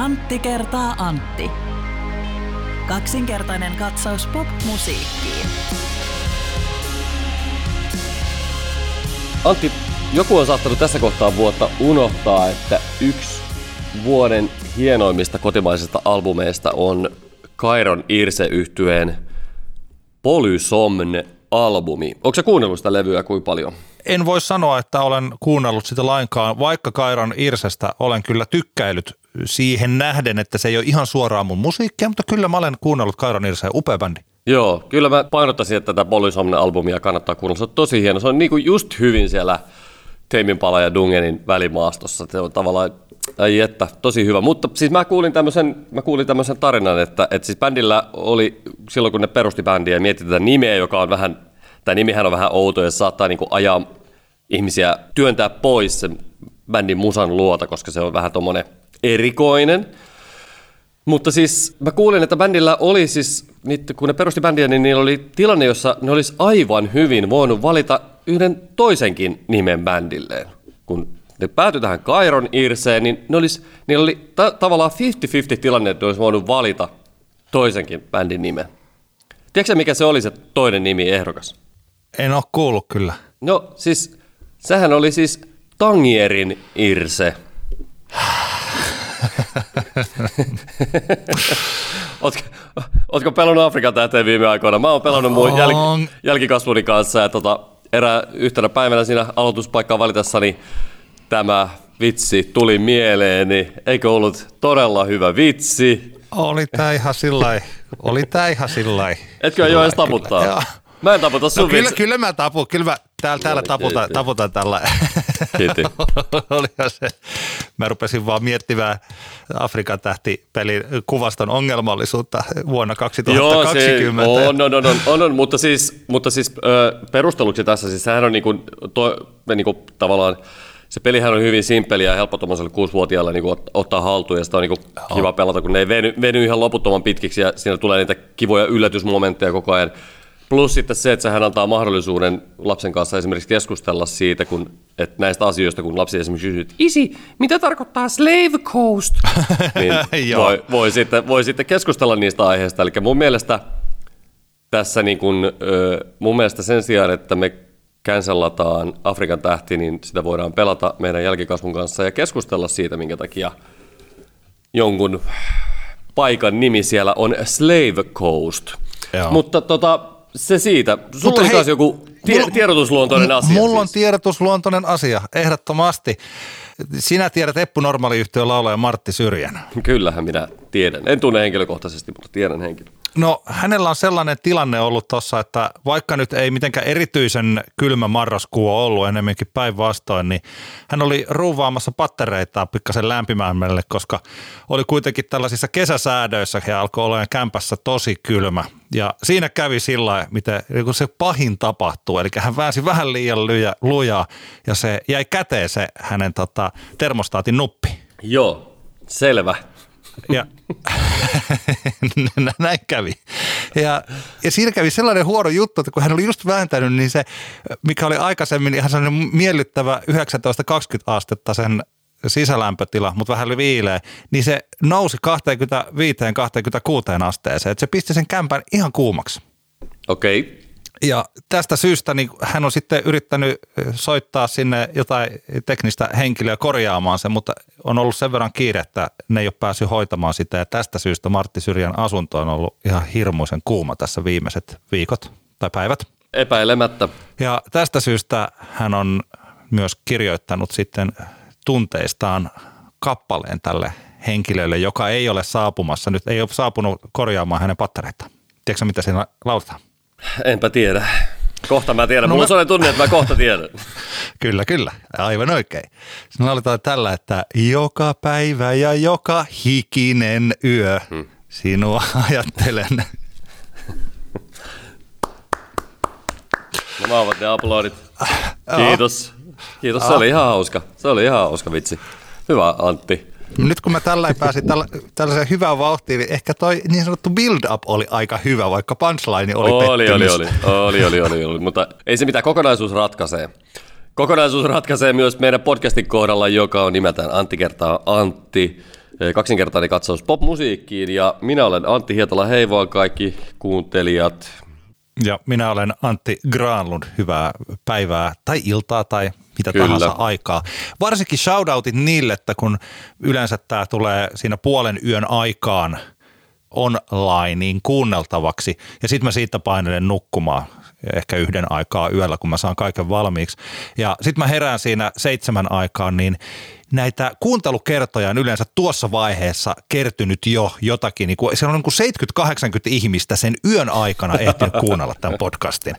Antti kertaa Antti. Kaksinkertainen katsaus pop-musiikkiin. Antti, joku on saattanut tässä kohtaa vuotta unohtaa, että yksi vuoden hienoimmista kotimaisista albumeista on Kairon irse yhtyeen Polysomne albumi. Onko se kuunnellut sitä levyä kuin paljon? En voi sanoa, että olen kuunnellut sitä lainkaan, vaikka Kairon Irsestä olen kyllä tykkäillyt siihen nähden, että se ei ole ihan suoraan mun musiikkia, mutta kyllä mä olen kuunnellut Kairon Irseä, upea bändi. Joo, kyllä mä painottaisin, että tätä Polysomne-albumia kannattaa kuunnella. Se on tosi hieno. Se on niinku just hyvin siellä Teiminpala ja Dungenin välimaastossa. Se on tavallaan, ai että, tosi hyvä. Mutta siis mä kuulin tämmöisen, mä kuulin tämmöisen tarinan, että, että siis bändillä oli, silloin kun ne perusti bändiä ja mietti tätä nimeä, joka on vähän, tämä nimihän on vähän outo ja saattaa niinku ajaa ihmisiä työntää pois sen bändin musan luota, koska se on vähän tommonen erikoinen. Mutta siis mä kuulin, että bändillä oli siis, kun ne perusti bändiä, niin niillä oli tilanne, jossa ne olisi aivan hyvin voinut valita yhden toisenkin nimen bändilleen. Kun ne päätyi tähän Kairon Irseen, niin ne olisi, niillä oli ta- tavallaan 50-50 tilanne, että ne olisi voinut valita toisenkin bändin nimen. Tiedätkö mikä se oli se toinen nimi ehdokas? En ole kuullut kyllä. No siis, sehän oli siis Tangierin Irse. Ootko, ootko pelannut Afrikan tähteen viime aikoina? Mä oon pelannut mun jäl, jälkikasvuni kanssa ja tota, erää yhtenä päivänä siinä aloituspaikkaa valitessani tämä vitsi tuli mieleeni. Eikö ollut todella hyvä vitsi? Oli tää ihan sillai, oli tää ihan sillai. Etkö jo edes taputtaa? Joo. Mä en taputa sun No kyllä, vitsi. kyllä mä tapun, kyllä mä täällä, täällä taputan, taputan tällä. Hiti. Olihan se. Mä rupesin vaan miettimään Afrikan tähtipelin kuvaston ongelmallisuutta vuonna Joo, 2020. se on, on, on, on, on, on mutta siis, mutta siis perusteluksi tässä, siis sehän on niinku, to, niinku, tavallaan, se pelihän on hyvin simppeli ja helppo tuommoiselle kuusivuotiaalle ot- ottaa haltuun ja sitä on niinku kiva pelata, kun ne ei veny, veny ihan loputtoman pitkiksi ja siinä tulee niitä kivoja yllätysmomentteja koko ajan. Plus sitten se, että sehän antaa mahdollisuuden lapsen kanssa esimerkiksi keskustella siitä, kun, että näistä asioista, kun lapsi esimerkiksi kysyy, että isi, mitä tarkoittaa slave coast? niin voi, voi, sitten, voi sitten keskustella niistä aiheista. Eli mun mielestä tässä niin kun, mun mielestä sen sijaan, että me cancellataan Afrikan tähti, niin sitä voidaan pelata meidän jälkikasvun kanssa ja keskustella siitä, minkä takia jonkun paikan nimi siellä on Slave Coast. Joo. Mutta tota, se siitä. Sulla Mutta oli hei, myös joku tie- mulla- tiedotusluontoinen asia. Mulla on siis. tiedotusluontoinen asia, ehdottomasti. Sinä tiedät Eppu Normaaliyhtiön laulaja Martti Syrjän. Kyllähän minä tiedän. En tunne henkilökohtaisesti, mutta tiedän henkilön. No hänellä on sellainen tilanne ollut tuossa, että vaikka nyt ei mitenkään erityisen kylmä marraskuu ole ollut enemmänkin päinvastoin, niin hän oli ruuvaamassa pattereita pikkasen lämpimämmälle, koska oli kuitenkin tällaisissa kesäsäädöissä ja alkoi olla kämpässä tosi kylmä. Ja siinä kävi sillä miten kun se pahin tapahtuu, eli hän väänsi vähän liian lyjä, lujaa ja se jäi käteen se hänen tota, termostaatin nuppi. Joo, selvä. Ja näin kävi. Ja, ja siinä kävi sellainen huono juttu, että kun hän oli just vääntänyt, niin se, mikä oli aikaisemmin ihan sellainen miellyttävä 19-20 astetta sen sisälämpötila, mutta vähän oli viileä, niin se nousi 25-26 asteeseen. Että se pisti sen kämpän ihan kuumaksi. Okei. Okay. Ja tästä syystä niin hän on sitten yrittänyt soittaa sinne jotain teknistä henkilöä korjaamaan sen, mutta on ollut sen verran kiire, että ne ei ole päässyt hoitamaan sitä. Ja tästä syystä Martti Syrjän asunto on ollut ihan hirmuisen kuuma tässä viimeiset viikot tai päivät. Epäilemättä. Ja tästä syystä hän on myös kirjoittanut sitten tunteistaan kappaleen tälle henkilölle, joka ei ole saapumassa. Nyt ei ole saapunut korjaamaan hänen pattereitaan. Tiedätkö mitä siinä lauletaan? Enpä tiedä. Kohta mä tiedän. No No Mulla on mä- sellainen tunne, että mä kohta tiedän. Kyllä, kyllä. Aivan oikein. Siinä lauletaan tällä, että joka päivä ja joka hikinen yö Hmm. sinua ajattelen. Nämä ovat ne aplodit. Kiitos. Kiitos, se oli ihan hauska. Se oli ihan hauska vitsi. Hyvä Antti. Nyt kun mä tällä pääsin tällä, tällaiseen hyvään vauhtiin, niin ehkä toi niin sanottu build-up oli aika hyvä, vaikka punchline oli Oli, oli, oli, oli, oli, oli, oli, mutta ei se mitään, kokonaisuus ratkaisee. Kokonaisuus ratkaisee myös meidän podcastin kohdalla, joka on nimeltään Antti kertaa Antti. kaksinkertainen katsaus popmusiikkiin ja minä olen Antti Hietala, hei vaan kaikki kuuntelijat. Ja minä olen Antti Granlund, hyvää päivää tai iltaa tai mitä Kyllä. tahansa aikaa. Varsinkin shoutoutit niille, että kun yleensä tämä tulee siinä puolen yön aikaan onlineen kuunneltavaksi ja sitten mä siitä painelen nukkumaan ehkä yhden aikaa yöllä, kun mä saan kaiken valmiiksi. Ja sitten mä herään siinä seitsemän aikaan, niin näitä kuuntelukertoja on yleensä tuossa vaiheessa kertynyt jo jotakin. Niin kuin, siellä on niin 70-80 ihmistä sen yön aikana ehtinyt kuunnella tämän podcastin.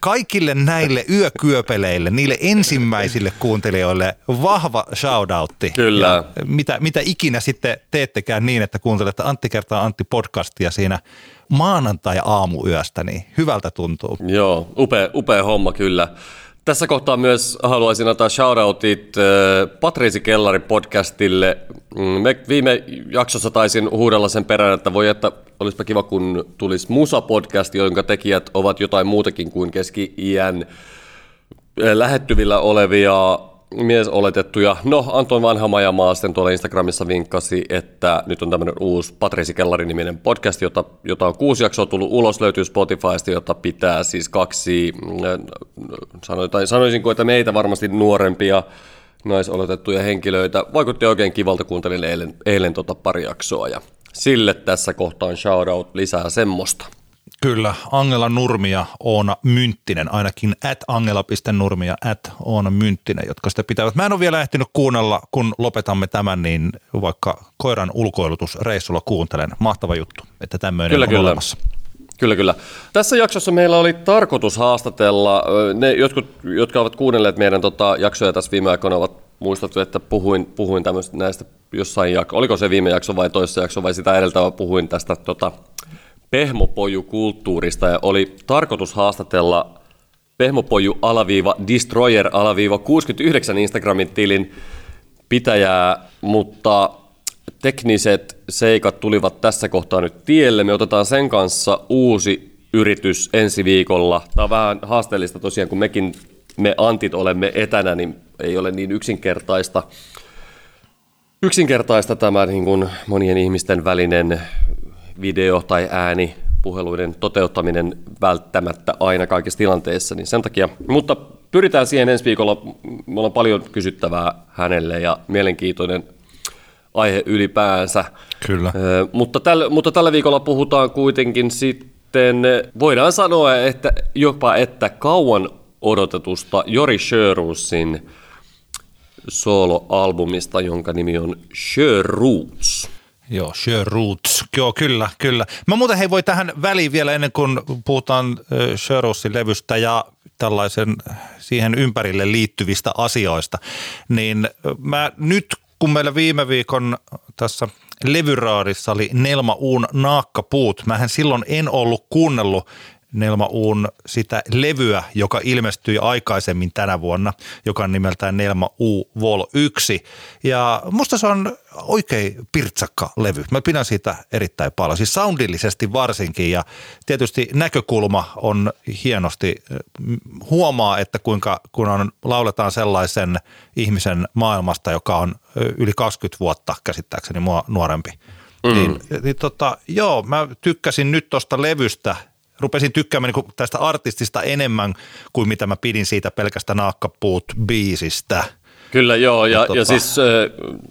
Kaikille näille yökyöpeleille, niille ensimmäisille kuuntelijoille vahva shoutoutti. Kyllä. Ja mitä, mitä ikinä sitten teettekään niin, että kuuntelette Antti kertaa Antti podcastia siinä maanantai-aamuyöstä, niin hyvältä tuntuu. Joo, upea, upea homma kyllä. Tässä kohtaa myös haluaisin antaa shoutoutit äh, Patriisi Kellari podcastille. Mm, me viime jaksossa taisin huudella sen perään, että voi että olisipa kiva, kun tulisi Musa-podcast, jonka tekijät ovat jotain muutakin kuin keski-iän äh, lähettyvillä olevia miesoletettuja. No, Anton Vanhamajamaa sitten tuolla Instagramissa vinkkasi, että nyt on tämmöinen uusi Patriisi Kellari-niminen podcast, jota, jota on kuusi jaksoa tullut ulos, löytyy Spotifysta, jota pitää siis kaksi, sanoisin, sanoisinko, että meitä varmasti nuorempia naisoletettuja henkilöitä. Vaikutti oikein kivalta, kuuntelin eilen, eilen tota pari jaksoa ja sille tässä kohtaan shoutout lisää semmoista. Kyllä, Angela Nurmia, Oona Mynttinen, ainakin at angela.nurmia, at Oona Mynttinen, jotka sitä pitävät. Mä en ole vielä ehtinyt kuunnella, kun lopetamme tämän, niin vaikka koiran ulkoilutusreissulla kuuntelen. Mahtava juttu, että tämmöinen kyllä, on kyllä. olemassa. Kyllä, kyllä. Tässä jaksossa meillä oli tarkoitus haastatella, ne jotkut, jotka ovat kuunnelleet meidän tota, jaksoja tässä viime aikoina, ovat muistettu, että puhuin, puhuin tämmöistä näistä jossain jakso, oliko se viime jakso vai toisessa jakso vai sitä edeltävä, puhuin tästä tota, pehmopoju-kulttuurista ja oli tarkoitus haastatella pehmopoju alaviiva destroyer alaviiva 69 Instagramin tilin pitäjää, mutta tekniset seikat tulivat tässä kohtaa nyt tielle. Me otetaan sen kanssa uusi yritys ensi viikolla. Tämä on vähän haasteellista tosiaan, kun mekin me antit olemme etänä, niin ei ole niin yksinkertaista yksinkertaista tämä niin kuin monien ihmisten välinen video- tai ääni puheluiden toteuttaminen välttämättä aina kaikissa tilanteissa, niin sen takia, mutta pyritään siihen ensi viikolla, mulla on paljon kysyttävää hänelle ja mielenkiintoinen aihe ylipäänsä. Kyllä. mutta, tällä, mutta tällä viikolla puhutaan kuitenkin sitten, voidaan sanoa, että jopa että kauan odotetusta Jori Sjöruusin soloalbumista, jonka nimi on Sjöroots. Joo, Roots. Joo, kyllä, kyllä. Mä muuten hei voi tähän väliin vielä ennen kuin puhutaan Sherrootsin levystä ja tällaisen siihen ympärille liittyvistä asioista, niin mä nyt kun meillä viime viikon tässä levyraadissa oli Nelma Uun Naakkapuut, mähän silloin en ollut kuunnellut Nelma Uun sitä levyä, joka ilmestyi aikaisemmin tänä vuonna, joka on nimeltään Nelma U Vol 1. Ja musta se on oikein pirtsakka levy. Mä pidän siitä erittäin paljon, siis soundillisesti varsinkin ja tietysti näkökulma on hienosti, huomaa, että kuinka kun on, lauletaan sellaisen ihmisen maailmasta, joka on yli 20 vuotta käsittääkseni mua nuorempi. Mm. Niin, niin tota, joo, mä tykkäsin nyt tuosta levystä – rupesin tykkäämään niin tästä artistista enemmän kuin mitä mä pidin siitä pelkästä naakkapuut biisistä. Kyllä joo, ja, ja, tota... ja siis äh,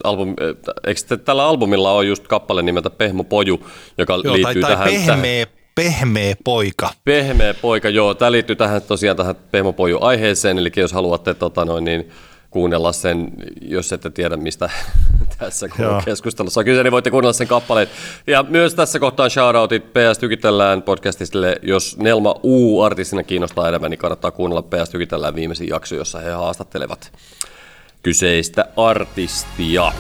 album, äh, eikö tällä albumilla ole just kappale nimeltä Pehmo Poju, joka joo, liittyy tai, tai tähän... Pehmeä, tähän, pehmeä poika. Pehmeä poika, joo. Tämä liittyy tähän tosiaan tähän Pehmo Poju aiheeseen, eli jos haluatte tota noin, niin, kuunnella sen, jos ette tiedä mistä tässä keskustelussa on kyse, niin voitte kuunnella sen kappaleen. Ja myös tässä kohtaa shoutoutit PS Tykitellään podcastille. Jos Nelma U-artistina kiinnostaa enemmän, niin kannattaa kuunnella PS Tykitellään viimeisin jakso, jossa he haastattelevat kyseistä artistia.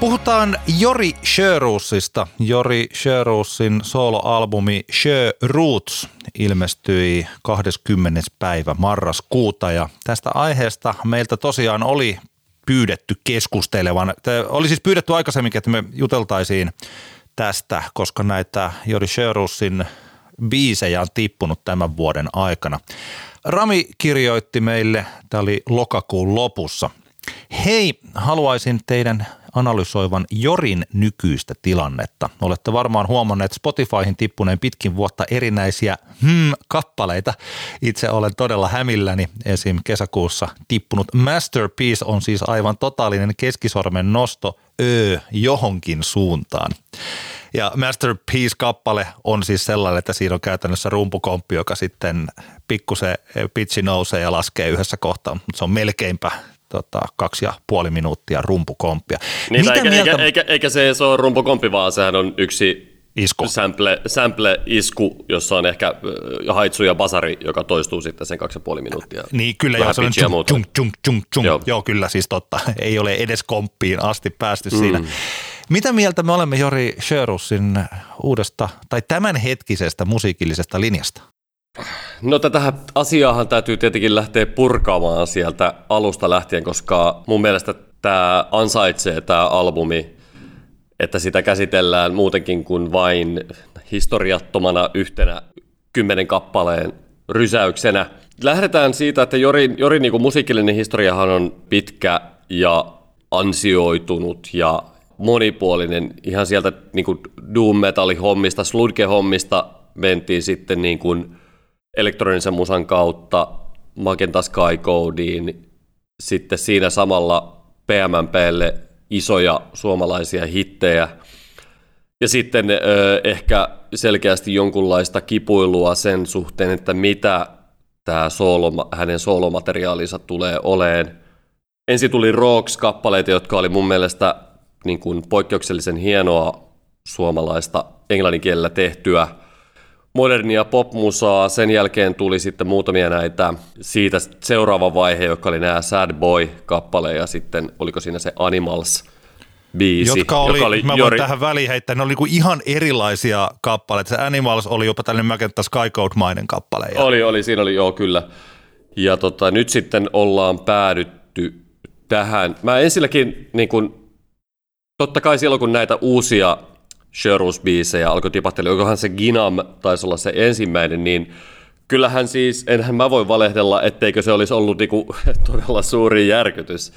Puhutaan Jori Sjöruusista. Jori Sjöruusin soloalbumi Sjö Roots ilmestyi 20. päivä marraskuuta ja tästä aiheesta meiltä tosiaan oli pyydetty keskustelevan. Oli siis pyydetty aikaisemminkin, että me juteltaisiin tästä, koska näitä Jori Sjöruusin biisejä on tippunut tämän vuoden aikana. Rami kirjoitti meille, tämä oli lokakuun lopussa – Hei, haluaisin teidän analysoivan Jorin nykyistä tilannetta. Olette varmaan huomanneet Spotifyhin tippuneen pitkin vuotta erinäisiä hmm-kappaleita. Itse olen todella hämilläni. Esim. kesäkuussa tippunut Masterpiece on siis aivan totaalinen keskisormen nosto öö johonkin suuntaan. Ja Masterpiece-kappale on siis sellainen, että siinä on käytännössä rumpukomppi, joka sitten pikkusen pitchi nousee ja laskee yhdessä kohtaa, mutta se on melkeinpä tota, kaksi ja puoli minuuttia rumpukomppia. Niin, Mitä eikä, mieltä... eikä, eikä, eikä, se, se ole rumpukomppi, vaan sehän on yksi Isku. Sample, sample-isku, jossa on ehkä haitsu ja basari, joka toistuu sitten sen kaksi ja puoli minuuttia. Niin, kyllä, joo, se on chung, chung, chung, chung, chung. Joo. joo, kyllä, siis totta. Ei ole edes komppiin asti päästy mm. siinä. Mitä mieltä me olemme Jori Sjörusin uudesta tai tämänhetkisestä musiikillisesta linjasta? No tätä asiaahan täytyy tietenkin lähteä purkaamaan sieltä alusta lähtien, koska mun mielestä tämä ansaitsee tämä albumi, että sitä käsitellään muutenkin kuin vain historiattomana yhtenä kymmenen kappaleen rysäyksenä. Lähdetään siitä, että Jori, Jori niin musiikillinen historiahan on pitkä ja ansioitunut ja monipuolinen. Ihan sieltä niin kuin doom metalli hommista, sludge hommista mentiin sitten niin kuin elektronisen musan kautta Magenta Sky Codeen, sitten siinä samalla PMMPlle isoja suomalaisia hittejä, ja sitten ehkä selkeästi jonkunlaista kipuilua sen suhteen, että mitä tämä soolo, hänen soolomateriaalinsa tulee oleen. Ensin tuli Rocks-kappaleita, jotka oli mun mielestä niin kuin poikkeuksellisen hienoa suomalaista englanninkielellä tehtyä – modernia popmusaa. Sen jälkeen tuli sitten muutamia näitä siitä seuraava vaihe, joka oli nämä Sad Boy-kappale ja sitten oliko siinä se Animals biisi. Jotka oli, joka oli mä voin Jori... tähän väliin heittää, ne oli niin ihan erilaisia kappaleita. Se Animals oli jopa tällainen Magenta Skycode-mainen kappale. Ja... Oli, oli, siinä oli, joo kyllä. Ja tota, nyt sitten ollaan päädytty tähän. Mä ensinnäkin, niin kun, totta kai silloin kun näitä uusia Sherus-biisejä alkoi tipahtella, jokohan se Ginam taisi olla se ensimmäinen, niin kyllähän siis, enhän mä voi valehdella, etteikö se olisi ollut niinku todella suuri järkytys,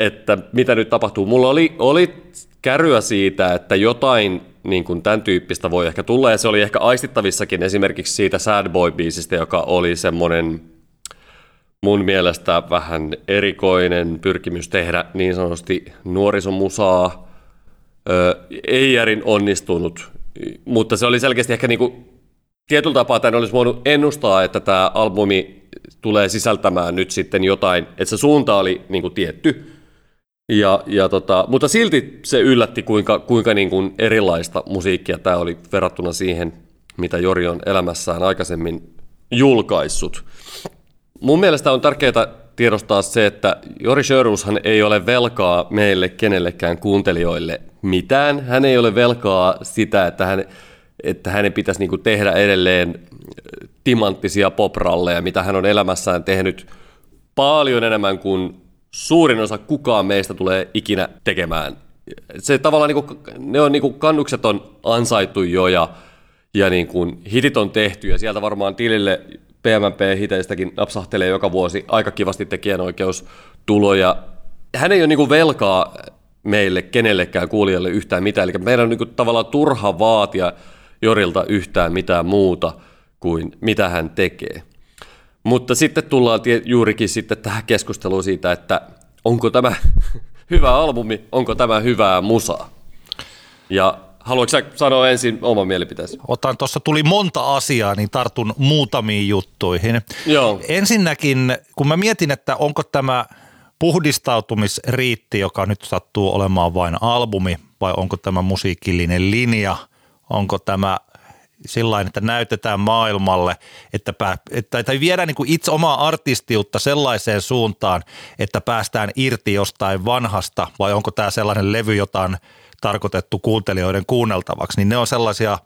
että mitä nyt tapahtuu. Mulla oli, oli käryä siitä, että jotain niin kuin tämän tyyppistä voi ehkä tulla, ja se oli ehkä aistittavissakin esimerkiksi siitä Sad Boy-biisistä, joka oli semmoinen mun mielestä vähän erikoinen pyrkimys tehdä niin sanotusti nuorisomusaa, ei järin onnistunut, mutta se oli selkeästi ehkä niin kuin, tietyllä tapaa tämän olisi voinut ennustaa, että tämä albumi tulee sisältämään nyt sitten jotain, että se suunta oli niin kuin tietty, ja, ja tota, mutta silti se yllätti, kuinka, kuinka niin kuin erilaista musiikkia tämä oli verrattuna siihen, mitä Jori on elämässään aikaisemmin julkaissut. Mun mielestä on tärkeää tiedostaa se, että Jori Sjörushan ei ole velkaa meille kenellekään kuuntelijoille mitään. Hän ei ole velkaa sitä, että, hän, että hänen pitäisi niin tehdä edelleen timanttisia popralleja, mitä hän on elämässään tehnyt paljon enemmän kuin suurin osa kukaan meistä tulee ikinä tekemään. Se tavallaan niin kuin, ne on niin kuin kannukset on ansaittu jo ja, ja niin kuin hitit on tehty ja sieltä varmaan tilille PMP-hiteistäkin napsahtelee joka vuosi aika kivasti tekijänoikeustuloja. Hän ei ole niin velkaa meille, kenellekään kuulijalle yhtään mitään. Eli meidän on niin tavallaan turha vaatia Jorilta yhtään mitään muuta kuin mitä hän tekee. Mutta sitten tullaan juurikin sitten tähän keskusteluun siitä, että onko tämä hyvä albumi, onko tämä hyvää musaa. Ja Haluatko sä sanoa ensin oma mielipiteesi? Otan, tuossa tuli monta asiaa, niin tartun muutamiin juttuihin. Joo. Ensinnäkin, kun mä mietin, että onko tämä puhdistautumisriitti, joka nyt sattuu olemaan vain albumi, vai onko tämä musiikillinen linja, onko tämä sillä että näytetään maailmalle, että, pää, että, että viedään niin kuin itse omaa artistiutta sellaiseen suuntaan, että päästään irti jostain vanhasta, vai onko tämä sellainen levy, jota on tarkoitettu kuuntelijoiden kuunneltavaksi, niin ne on sellaisia,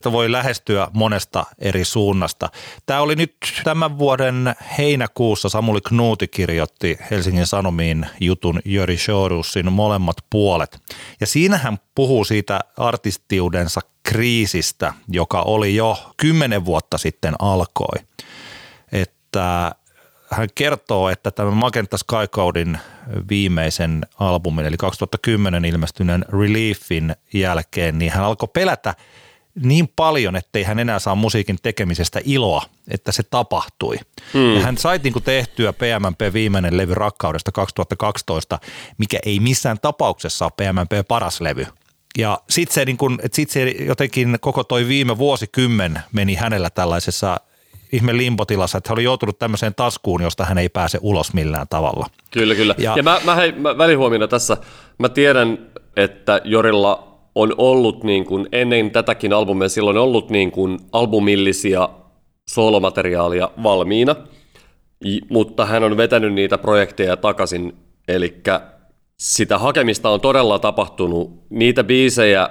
että voi lähestyä monesta eri suunnasta. Tämä oli nyt tämän vuoden heinäkuussa Samuli Knuuti kirjoitti Helsingin Sanomiin jutun Jöri Shorusin molemmat puolet. Ja siinä hän puhuu siitä artistiudensa kriisistä, joka oli jo kymmenen vuotta sitten alkoi. Että hän kertoo, että tämä Magenta Sky Codein viimeisen albumin, eli 2010 ilmestyneen Reliefin jälkeen, niin hän alkoi pelätä niin paljon, ettei hän enää saa musiikin tekemisestä iloa, että se tapahtui. Hmm. Ja hän sai niin kuin tehtyä PMMP viimeinen levy Rakkaudesta 2012, mikä ei missään tapauksessa ole PMMP paras levy. Ja sitten se, niin kun, sit se jotenkin koko toi viime vuosikymmen meni hänellä tällaisessa ihme limpotilassa, että hän oli joutunut tämmöiseen taskuun, josta hän ei pääse ulos millään tavalla. Kyllä, kyllä. Ja, ja mä, mä, hei, mä välihuomiona tässä, mä tiedän, että Jorilla on ollut niin kuin, ennen tätäkin albumia silloin ollut niin kuin albumillisia soolomateriaalia valmiina, mutta hän on vetänyt niitä projekteja takaisin, eli sitä hakemista on todella tapahtunut. Niitä biisejä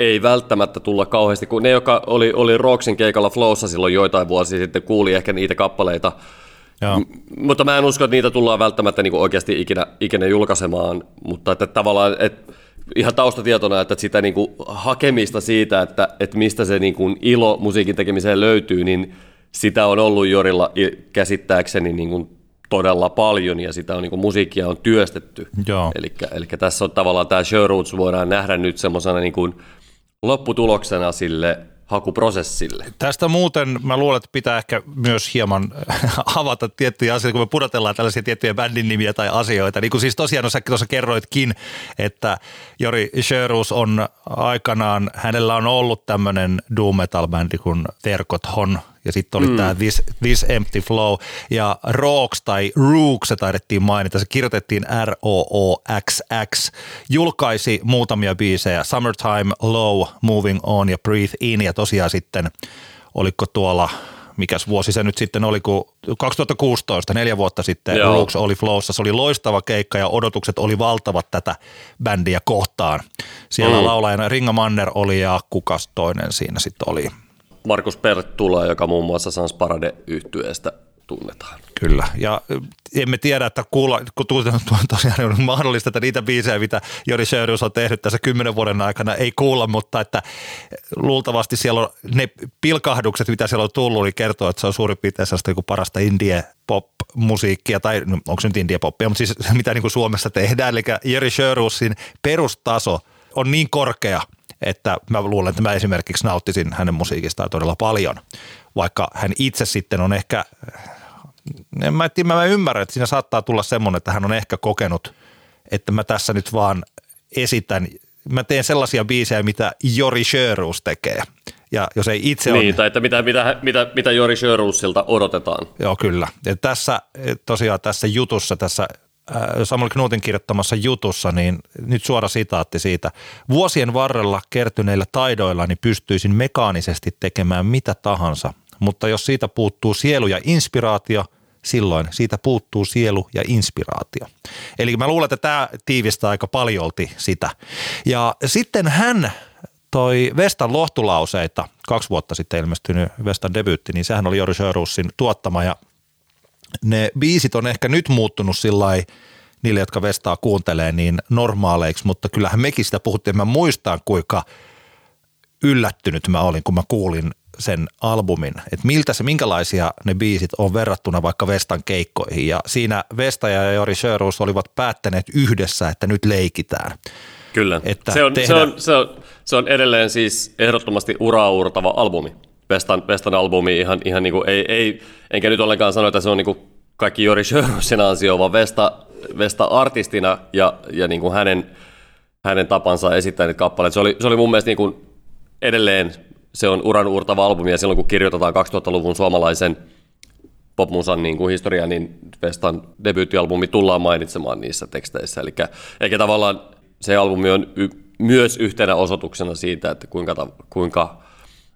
ei välttämättä tulla kauheasti, kun ne, jotka oli, oli Roxin keikalla Flowssa silloin joitain vuosia sitten, kuuli ehkä niitä kappaleita, Joo. M- mutta mä en usko, että niitä tullaan välttämättä niin oikeasti ikinä, ikinä julkaisemaan, mutta että tavallaan, että ihan taustatietona, että sitä niin kuin hakemista siitä, että, että mistä se niin kuin ilo musiikin tekemiseen löytyy, niin sitä on ollut Jorilla käsittääkseni niin kuin todella paljon ja sitä on niin kuin musiikkia on työstetty. Eli tässä on tavallaan tämä Show Roots voidaan nähdä nyt semmoisena niin kuin lopputuloksena sille hakuprosessille. Tästä muuten mä luulen, että pitää ehkä myös hieman avata tiettyjä asioita, kun me pudotellaan tällaisia tiettyjä bändin nimiä tai asioita. Niin kuin siis tosiaan no, tuossa kerroitkin, että Jori Sherus on aikanaan, hänellä on ollut tämmöinen doom metal bändi kuin Terkot Hon, ja sitten oli mm. tämä This, This Empty Flow ja Rooks tai Rooks se taidettiin mainita, se kirjoitettiin R-O-O-X-X, julkaisi muutamia biisejä, Summertime, Low, Moving On ja Breathe In ja tosiaan sitten oliko tuolla mikäs vuosi se nyt sitten oli, kun 2016, neljä vuotta sitten Joo. Rooks oli Flowssa. Se oli loistava keikka ja odotukset oli valtavat tätä bändiä kohtaan. Siellä mm. laulajana Ringa Manner oli ja kukas toinen siinä sitten oli. Markus Perttula, joka muun muassa Sans Parade yhtyeestä tunnetaan. Kyllä, ja emme tiedä, että kuulla, kun tosiaan on mahdollista, että niitä biisejä, mitä Jori Sjörius on tehnyt tässä kymmenen vuoden aikana, ei kuulla, mutta että luultavasti siellä on ne pilkahdukset, mitä siellä on tullut, niin kertoo, että se on suurin piirtein sellaista niin parasta indie pop-musiikkia, tai no, onko se nyt indie poppia, mutta siis mitä niin kuin Suomessa tehdään, eli Jori Sjöruusin perustaso on niin korkea, että mä luulen, että mä esimerkiksi nauttisin hänen musiikistaan todella paljon, vaikka hän itse sitten on ehkä, en mä, tiedä, mä ymmärrän, että siinä saattaa tulla semmoinen, että hän on ehkä kokenut, että mä tässä nyt vaan esitän, mä teen sellaisia biisejä, mitä Jori Sjöruus tekee. Ja jos ei itse niin, on... tai että mitä, mitä, mitä, mitä Jori Sjöruusilta odotetaan. Joo, kyllä. Ja tässä tosiaan tässä jutussa, tässä Samuel Knutin kirjoittamassa jutussa, niin nyt suora sitaatti siitä. Vuosien varrella kertyneillä taidoillani pystyisin mekaanisesti tekemään mitä tahansa, mutta jos siitä puuttuu sielu ja inspiraatio, silloin siitä puuttuu sielu ja inspiraatio. Eli mä luulen, että tämä tiivistää aika paljolti sitä. Ja sitten hän toi Vestan lohtulauseita, kaksi vuotta sitten ilmestynyt Vestan debyytti, niin sehän oli Jori Sjöruussin tuottama ja ne biisit on ehkä nyt muuttunut sillä niille, jotka Vestaa kuuntelee, niin normaaleiksi, mutta kyllähän mekin sitä puhuttiin. Mä muistan, kuinka yllättynyt mä olin, kun mä kuulin sen albumin, että miltä se, minkälaisia ne biisit on verrattuna vaikka Vestan keikkoihin. Ja siinä Vesta ja Jori Sjöruus olivat päättäneet yhdessä, että nyt leikitään. Kyllä, että se, on, tehdä... se, on, se, on, se on edelleen siis ehdottomasti uraurtava albumi. Vestan, Vestan albumi ihan, ihan niin kuin, ei, ei, enkä nyt ollenkaan sano, että se on niin kuin kaikki Jori Sjörosin ansio, vaan Vesta, Vesta artistina ja, ja niin kuin hänen, hänen tapansa esittää niitä kappaleita. Se oli, se oli mun mielestä niin kuin edelleen, se on uran uurtava albumi ja silloin kun kirjoitetaan 2000-luvun suomalaisen popmusan niin kuin historia, niin Vestan debyyttialbumi tullaan mainitsemaan niissä teksteissä. Eli eikä tavallaan se albumi on y- myös yhtenä osoituksena siitä, että kuinka, kuinka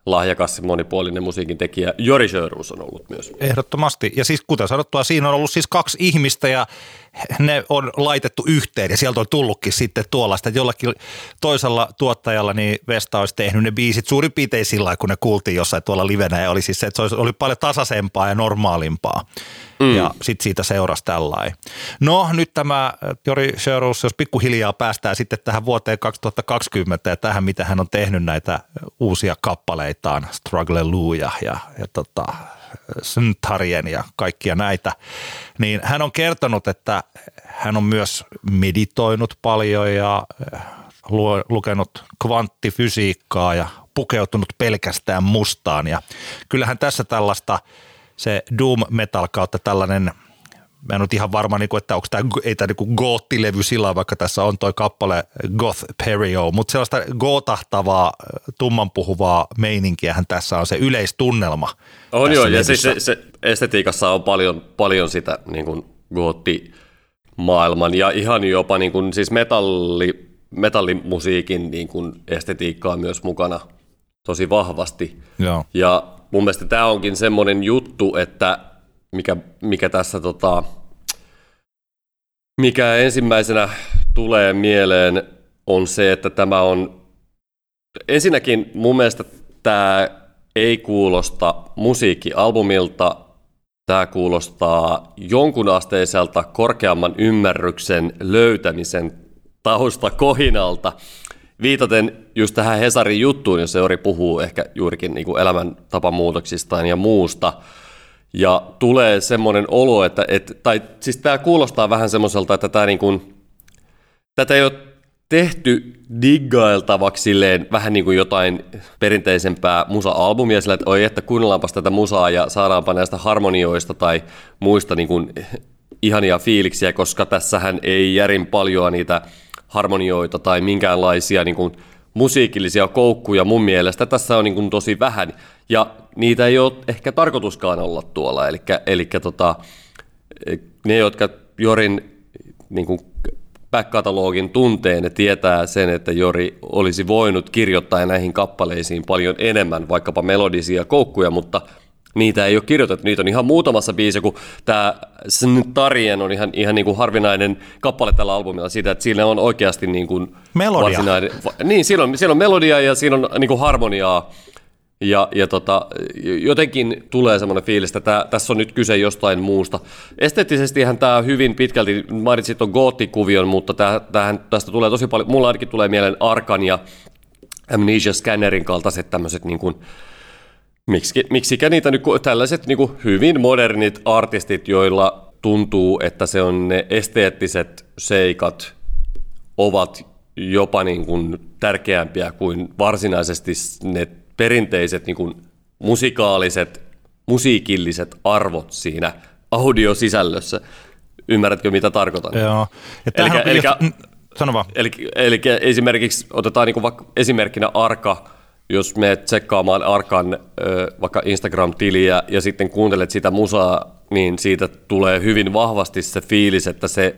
lahjakas monipuolinen musiikin tekijä Jori Sjöruus on ollut myös. Ehdottomasti. Ja siis kuten sanottua, siinä on ollut siis kaksi ihmistä ja ne on laitettu yhteen ja sieltä on tullutkin sitten tuollaista, että jollakin toisella tuottajalla niin Vesta olisi tehnyt ne biisit suurin piirtein sillä kun ne kuultiin jossain tuolla livenä ja oli siis se, että se oli paljon tasaisempaa ja normaalimpaa. Mm. Ja sitten siitä seurasi tällainen. No nyt tämä äh, Jori Sherus, jos pikkuhiljaa päästään sitten tähän vuoteen 2020 ja tähän, mitä hän on tehnyt näitä uusia kappaleitaan, Struggle Lou ja, ja, ja tota, Sntarien ja kaikkia näitä, niin hän on kertonut, että hän on myös meditoinut paljon ja äh, lukenut kvanttifysiikkaa ja pukeutunut pelkästään mustaan. Ja kyllähän tässä tällaista se doom metal kautta tällainen – mä en ole ihan varma, niin että onko tämä, ei tämä niin goottilevy sillä vaikka tässä on toi kappale Goth Perio, mutta sellaista gootahtavaa, tummanpuhuvaa meininkiähän tässä on se yleistunnelma. On joo, ja siis se, se, estetiikassa on paljon, paljon sitä niin kuin goottimaailman ja ihan jopa niin kuin, siis metalli, metallimusiikin niin kuin estetiikkaa myös mukana tosi vahvasti. Joo. Ja mun mielestä tämä onkin semmoinen juttu, että mikä, mikä tässä tota, mikä ensimmäisenä tulee mieleen on se, että tämä on ensinnäkin mun mielestä tämä ei kuulosta musiikkialbumilta, tämä kuulostaa jonkunasteiselta korkeamman ymmärryksen löytämisen tausta kohinalta. Viitaten just tähän Hesarin juttuun, jos Seori puhuu ehkä juurikin niin elämäntapamuutoksistaan ja muusta – ja tulee semmoinen olo, että, et, tai siis tämä kuulostaa vähän semmoiselta, että tämä niin kuin, tätä ei ole tehty diggailtavaksi silleen vähän niin kuin jotain perinteisempää musa-albumia sillä, että oi, että kuunnellaanpas tätä musaa ja saadaanpa näistä harmonioista tai muista niin kuin ihania fiiliksiä, koska tässähän ei järin paljon niitä harmonioita tai minkäänlaisia niin kuin musiikillisia koukkuja mun mielestä. Tässä on niin kuin tosi vähän, ja niitä ei ole ehkä tarkoituskaan olla tuolla, eli, eli tota, ne, jotka Jorin niin kuin back-katalogin tuntee, ne tietää sen, että Jori olisi voinut kirjoittaa näihin kappaleisiin paljon enemmän, vaikkapa melodisia koukkuja, mutta niitä ei ole kirjoitettu. Niitä on ihan muutamassa biisissä, kun tämä Tarien on ihan, ihan niin kuin harvinainen kappale tällä albumilla siitä, että siinä on oikeasti niin kuin Melodia. Varsinainen, niin, siellä on, siellä on melodia ja siinä on niin kuin harmoniaa. Ja, ja tota, jotenkin tulee semmoinen fiilis, että tää, tässä on nyt kyse jostain muusta. Esteettisestihän tämä hyvin pitkälti, mainitsit tuon goottikuvion, mutta tää, tämähän, tästä tulee tosi paljon, mulla ainakin tulee mieleen Arkan ja Amnesia Scannerin kaltaiset tämmöiset niin kuin, miksi, miksikä niitä nyt, tällaiset niin kuin hyvin modernit artistit, joilla tuntuu, että se on ne esteettiset seikat ovat jopa niin kuin tärkeämpiä kuin varsinaisesti ne perinteiset niin kuin musikaaliset, musiikilliset arvot siinä audiosisällössä. Ymmärrätkö, mitä tarkoitan? Joo. Eli, eli, sano vaan. Eli, eli esimerkiksi otetaan niin kuin vaikka esimerkkinä Arka, jos me tsekkaamaan Arkan vaikka Instagram-tiliä ja sitten kuuntelet sitä musaa, niin siitä tulee hyvin vahvasti se fiilis, että se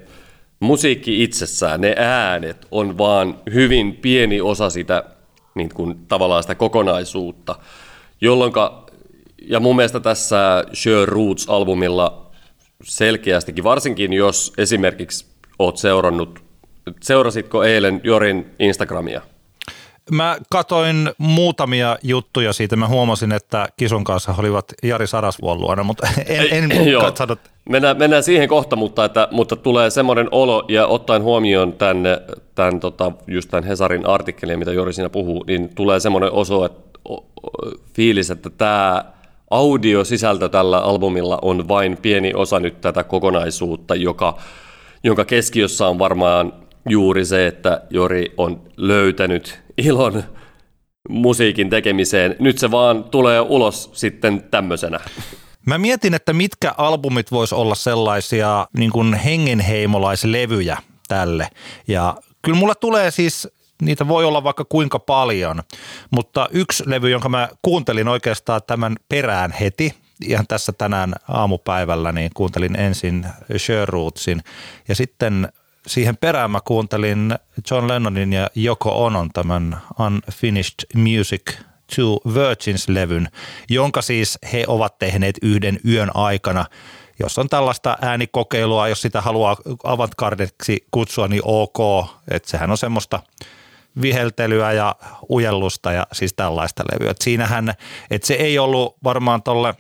musiikki itsessään, ne äänet on vaan hyvin pieni osa sitä niin kuin, tavallaan sitä kokonaisuutta, jolloin ja mun mielestä tässä Sure Roots-albumilla selkeästikin, varsinkin jos esimerkiksi oot seurannut, seurasitko eilen Jorin Instagramia? Mä katoin muutamia juttuja siitä. Mä huomasin, että Kison kanssa olivat Jari Sarasvuon luona, mutta en, en Joo. katsonut. Mennään, mennään siihen kohta, mutta, että, mutta tulee semmoinen olo, ja ottaen huomioon tämän, tämän, tota, just tämän Hesarin artikkelin, mitä Jori siinä puhuu, niin tulee semmoinen oso, että, fiilis, että tämä audiosisältö tällä albumilla on vain pieni osa nyt tätä kokonaisuutta, joka, jonka keskiössä on varmaan juuri se, että Jori on löytänyt ilon musiikin tekemiseen. Nyt se vaan tulee ulos sitten tämmöisenä. Mä mietin, että mitkä albumit vois olla sellaisia niin kuin hengenheimolaislevyjä tälle. Ja kyllä mulla tulee siis, niitä voi olla vaikka kuinka paljon, mutta yksi levy, jonka mä kuuntelin oikeastaan tämän perään heti, ihan tässä tänään aamupäivällä, niin kuuntelin ensin Sherrootsin ja sitten siihen perään mä kuuntelin John Lennonin ja Joko Onon tämän Unfinished Music to Virgins-levyn, jonka siis he ovat tehneet yhden yön aikana. Jos on tällaista äänikokeilua, jos sitä haluaa avantgardeksi kutsua, niin ok. Että sehän on semmoista viheltelyä ja ujellusta ja siis tällaista levyä. Et siinähän, että se ei ollut varmaan tolle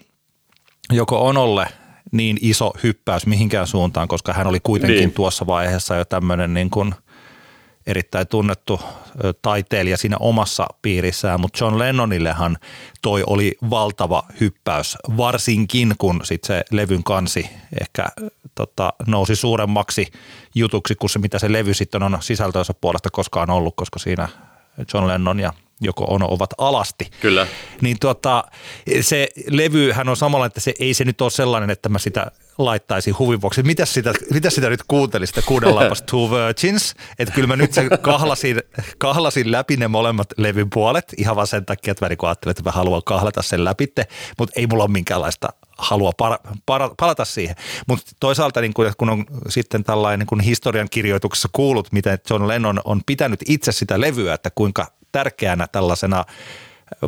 joko Onolle – niin iso hyppäys mihinkään suuntaan, koska hän oli kuitenkin niin. tuossa vaiheessa jo tämmöinen niin kuin erittäin tunnettu taiteilija siinä omassa piirissään, mutta John Lennonillehan toi oli valtava hyppäys, varsinkin kun sit se levyn kansi ehkä tota, nousi suuremmaksi jutuksi kuin se, mitä se levy sitten on sisältöönsä puolesta koskaan ollut, koska siinä John Lennon ja joko Ono ovat alasti. Kyllä. Niin tota, se levyhän on samalla, että se ei se nyt ole sellainen, että mä sitä laittaisin huvin vuoksi. Mitä sitä, mitä sitä nyt kuuntelisit, kuunnellaanpas Two Virgins? Että kyllä mä nyt sen kahlasin, kahlasin läpi ne molemmat levyn puolet ihan vaan sen takia, että mä niin ajattelin, että mä haluan kahlata sen läpi, mutta ei mulla ole minkäänlaista halua para, para, palata siihen. Mutta toisaalta niin kun, kun on sitten tällainen niin kun historian kirjoituksessa kuullut, miten John Lennon on pitänyt itse sitä levyä, että kuinka tärkeänä tällaisena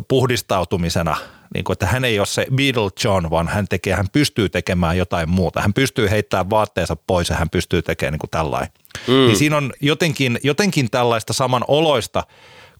puhdistautumisena, niin kuin, että hän ei ole se Beatle John, vaan hän, tekee, hän pystyy tekemään jotain muuta. Hän pystyy heittämään vaatteensa pois ja hän pystyy tekemään niin kuin tällainen. Mm. Niin siinä on jotenkin, jotenkin tällaista saman oloista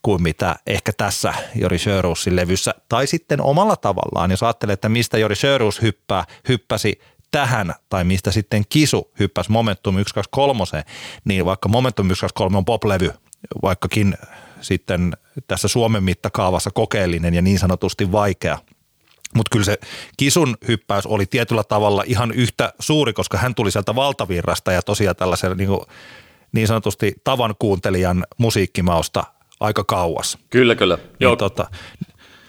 kuin mitä ehkä tässä Jori Sjöruusin levyssä, tai sitten omalla tavallaan, jos ajattelee, että mistä Jori Sjöruus hyppää, hyppäsi tähän, tai mistä sitten Kisu hyppäsi Momentum 123, niin vaikka Momentum 123 on poplevy, vaikkakin sitten tässä Suomen mittakaavassa kokeellinen ja niin sanotusti vaikea. Mutta kyllä se Kisun hyppäys oli tietyllä tavalla ihan yhtä suuri, koska hän tuli sieltä valtavirrasta ja tosiaan tällaisen niin, niin sanotusti tavan kuuntelijan musiikkimausta aika kauas. Kyllä, kyllä. Niin, Joo. Tota,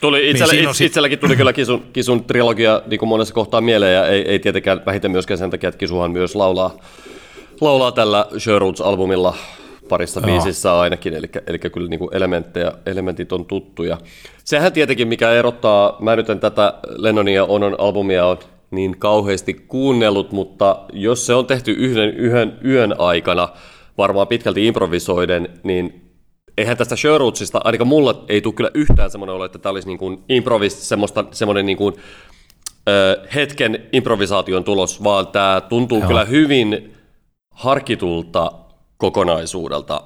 Tuli itselle, niin itse, itselläkin tuli kyllä Kisun, Kisun trilogia niin kuin monessa kohtaa mieleen ja ei, ei tietenkään vähiten myöskään sen takia, että Kisuhan myös laulaa, laulaa tällä Sherwoods-albumilla parissa Joo. biisissä ainakin, eli, eli kyllä niin kuin elementtejä, elementit on tuttuja. Sehän tietenkin, mikä erottaa, mä nyt en tätä Lennonin ja Onon albumia on niin kauheasti kuunnellut, mutta jos se on tehty yhden, yhden yön aikana, varmaan pitkälti improvisoiden, niin eihän tästä Sherwoodsista, ainakaan mulla ei tule kyllä yhtään semmoinen olo, että tämä olisi niin kuin improvis, semmoista, semmoinen niin kuin, ö, hetken improvisaation tulos, vaan tämä tuntuu Joo. kyllä hyvin harkitulta kokonaisuudelta,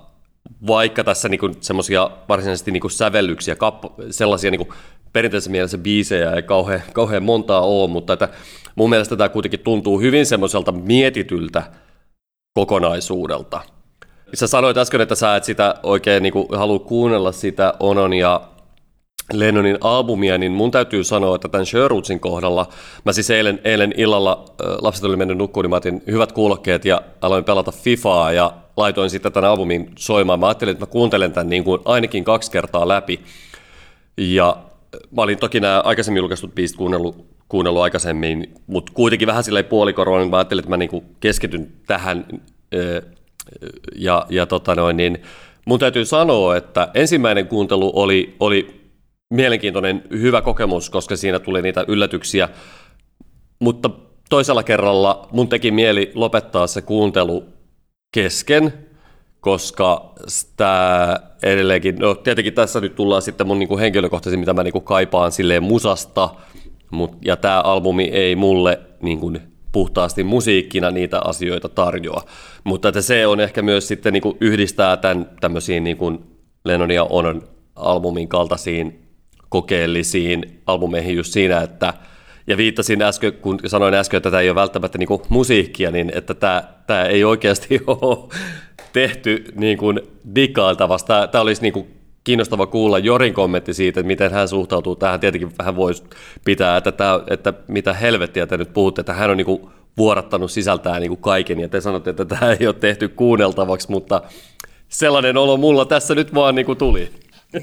vaikka tässä niinku semmoisia varsinaisesti niinku sävellyksiä, kappa, sellaisia niinku perinteisessä mielessä biisejä ei kauhean, kauhean montaa ole, mutta että mun mielestä tämä kuitenkin tuntuu hyvin semmoiselta mietityltä kokonaisuudelta. Sä sanoit äsken, että sä et sitä oikein niinku halua kuunnella sitä Onon ja Lennonin albumia, niin mun täytyy sanoa, että tämän Sherwoodsin kohdalla, mä siis eilen, eilen illalla, lapset oli mennyt nukkuun, niin mä otin hyvät kuulokkeet ja aloin pelata Fifaa ja laitoin sitten tämän albumin soimaan. Mä ajattelin, että mä kuuntelen tämän niin kuin ainakin kaksi kertaa läpi. Ja mä olin toki nämä aikaisemmin julkaistut biisit kuunnellut, kuunnellut aikaisemmin, mutta kuitenkin vähän silleen puolikoroon, niin mä ajattelin, että mä niin kuin keskityn tähän. Ja, ja tota noin, niin mun täytyy sanoa, että ensimmäinen kuuntelu oli, oli mielenkiintoinen, hyvä kokemus, koska siinä tuli niitä yllätyksiä, mutta toisella kerralla mun teki mieli lopettaa se kuuntelu kesken, koska sitä edelleenkin, no tietenkin tässä nyt tullaan sitten mun niinku henkilökohtaisesti, mitä mä niinku kaipaan silleen musasta, mut, ja tämä albumi ei mulle niinku puhtaasti musiikkina niitä asioita tarjoa. Mutta että se on ehkä myös sitten niinku yhdistää tämän tämmöisiin niinku Lennon ja Onon albumin kaltaisiin kokeellisiin albumeihin just siinä, että ja viittasin äsken, kun sanoin äsken, että tämä ei ole välttämättä niin kuin musiikkia, niin että tämä, tämä ei oikeasti ole tehty niin kuin dikailtavasti. Tämä, tämä olisi niin kuin kiinnostava kuulla Jorin kommentti siitä, että miten hän suhtautuu tähän. Tietenkin vähän voisi pitää, että, tämä, että mitä helvettiä te nyt puhutte, että hän on niin kuin vuorattanut sisältää niin kuin kaiken, ja te sanotte, että tämä ei ole tehty kuunneltavaksi, mutta sellainen olo mulla tässä nyt vaan niin kuin tuli.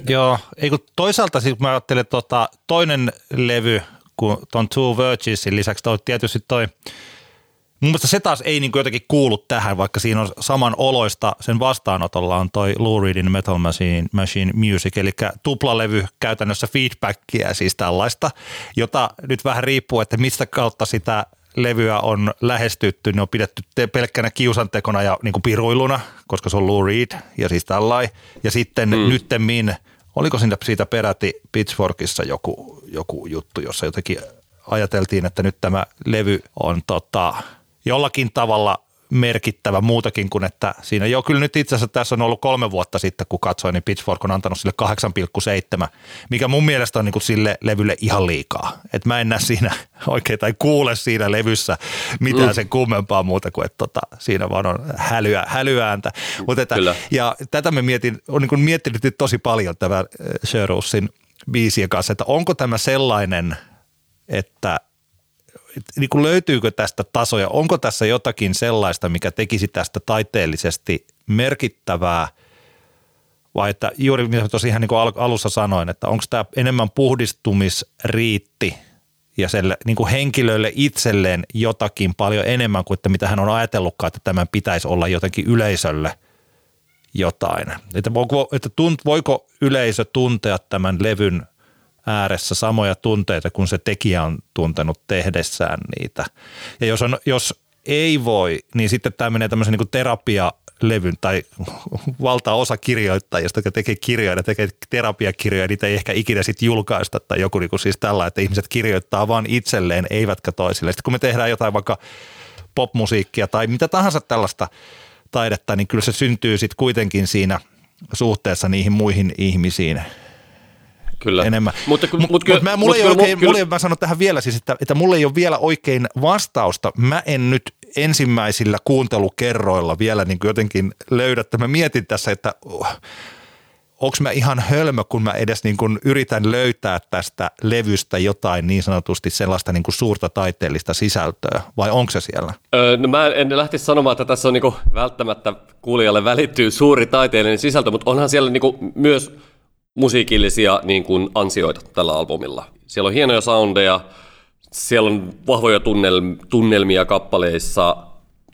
Joo, ei kun toisaalta siis mä ajattelen, että tota, toinen levy, kuin tuon Two Virginsin lisäksi toi tietysti toi, mun mielestä se taas ei niin kuin jotenkin kuulu tähän, vaikka siinä on saman oloista, sen vastaanotolla on toi Lou Reedin Metal Machine, Machine Music, eli tuplalevy käytännössä feedbackia, siis tällaista, jota nyt vähän riippuu, että mistä kautta sitä levyä on lähestytty, ne on pidetty pelkkänä kiusantekona ja niin kuin piruiluna, koska se on Lou Reed ja siis tällainen. Ja sitten mm. nyttemmin – Oliko siitä, siitä peräti Pitchforkissa joku, joku juttu, jossa jotenkin ajateltiin, että nyt tämä levy on tota, jollakin tavalla merkittävä muutakin kuin, että siinä jo kyllä nyt itse asiassa tässä on ollut kolme vuotta sitten, kun katsoin, niin Pitchfork on antanut sille 8,7, mikä mun mielestä on niin kuin sille levylle ihan liikaa. että mä en näe siinä oikein tai kuule siinä levyssä mitään mm. sen kummempaa muuta kuin, että tota, siinä vaan on hälyä, hälyääntä. Mutta että, ja tätä me mietin, on niin kuin miettinyt nyt tosi paljon tämä Sherroosin biisien kanssa, että onko tämä sellainen, että niin kuin löytyykö tästä tasoja, onko tässä jotakin sellaista, mikä tekisi tästä taiteellisesti merkittävää, vai että juuri mitä tosiaan ihan niin kuin alussa sanoin, että onko tämä enemmän puhdistumisriitti ja selle, niin kuin henkilölle itselleen jotakin paljon enemmän kuin että mitä hän on ajatellutkaan, että tämän pitäisi olla jotenkin yleisölle jotain. Että, voiko, että tunt, voiko yleisö tuntea tämän levyn – ääressä samoja tunteita kuin se tekijä on tuntenut tehdessään niitä. Ja jos, on, jos ei voi, niin sitten tämä menee tämmöisen niin terapialevyn tai valtaosa kirjoittajista, jotka tekee kirjoja, tekee terapiakirjoja, niitä ei ehkä ikinä sitten julkaista tai joku niin kuin siis tällä, että ihmiset kirjoittaa vaan itselleen, eivätkä toisille. Sitten kun me tehdään jotain vaikka popmusiikkia tai mitä tahansa tällaista taidetta, niin kyllä se syntyy sitten kuitenkin siinä suhteessa niihin muihin ihmisiin – Kyllä. enemmän. Mutta, mut, mut, mut mä, mulla ei oikein, mulla ei, mä sanon tähän vielä siis, että, että mulla ei ole vielä oikein vastausta. Mä en nyt ensimmäisillä kuuntelukerroilla vielä niin jotenkin löydä, että mä mietin tässä, että onko mä ihan hölmö, kun mä edes niin kuin yritän löytää tästä levystä jotain niin sanotusti sellaista niin kuin suurta taiteellista sisältöä, vai onko se siellä? Öö, no mä en lähtisi sanomaan, että tässä on niin kuin välttämättä kuulijalle välittyy suuri taiteellinen sisältö, mutta onhan siellä niin kuin myös musiikillisia niin kuin ansioita tällä albumilla. Siellä on hienoja soundeja, siellä on vahvoja tunnelmia kappaleissa.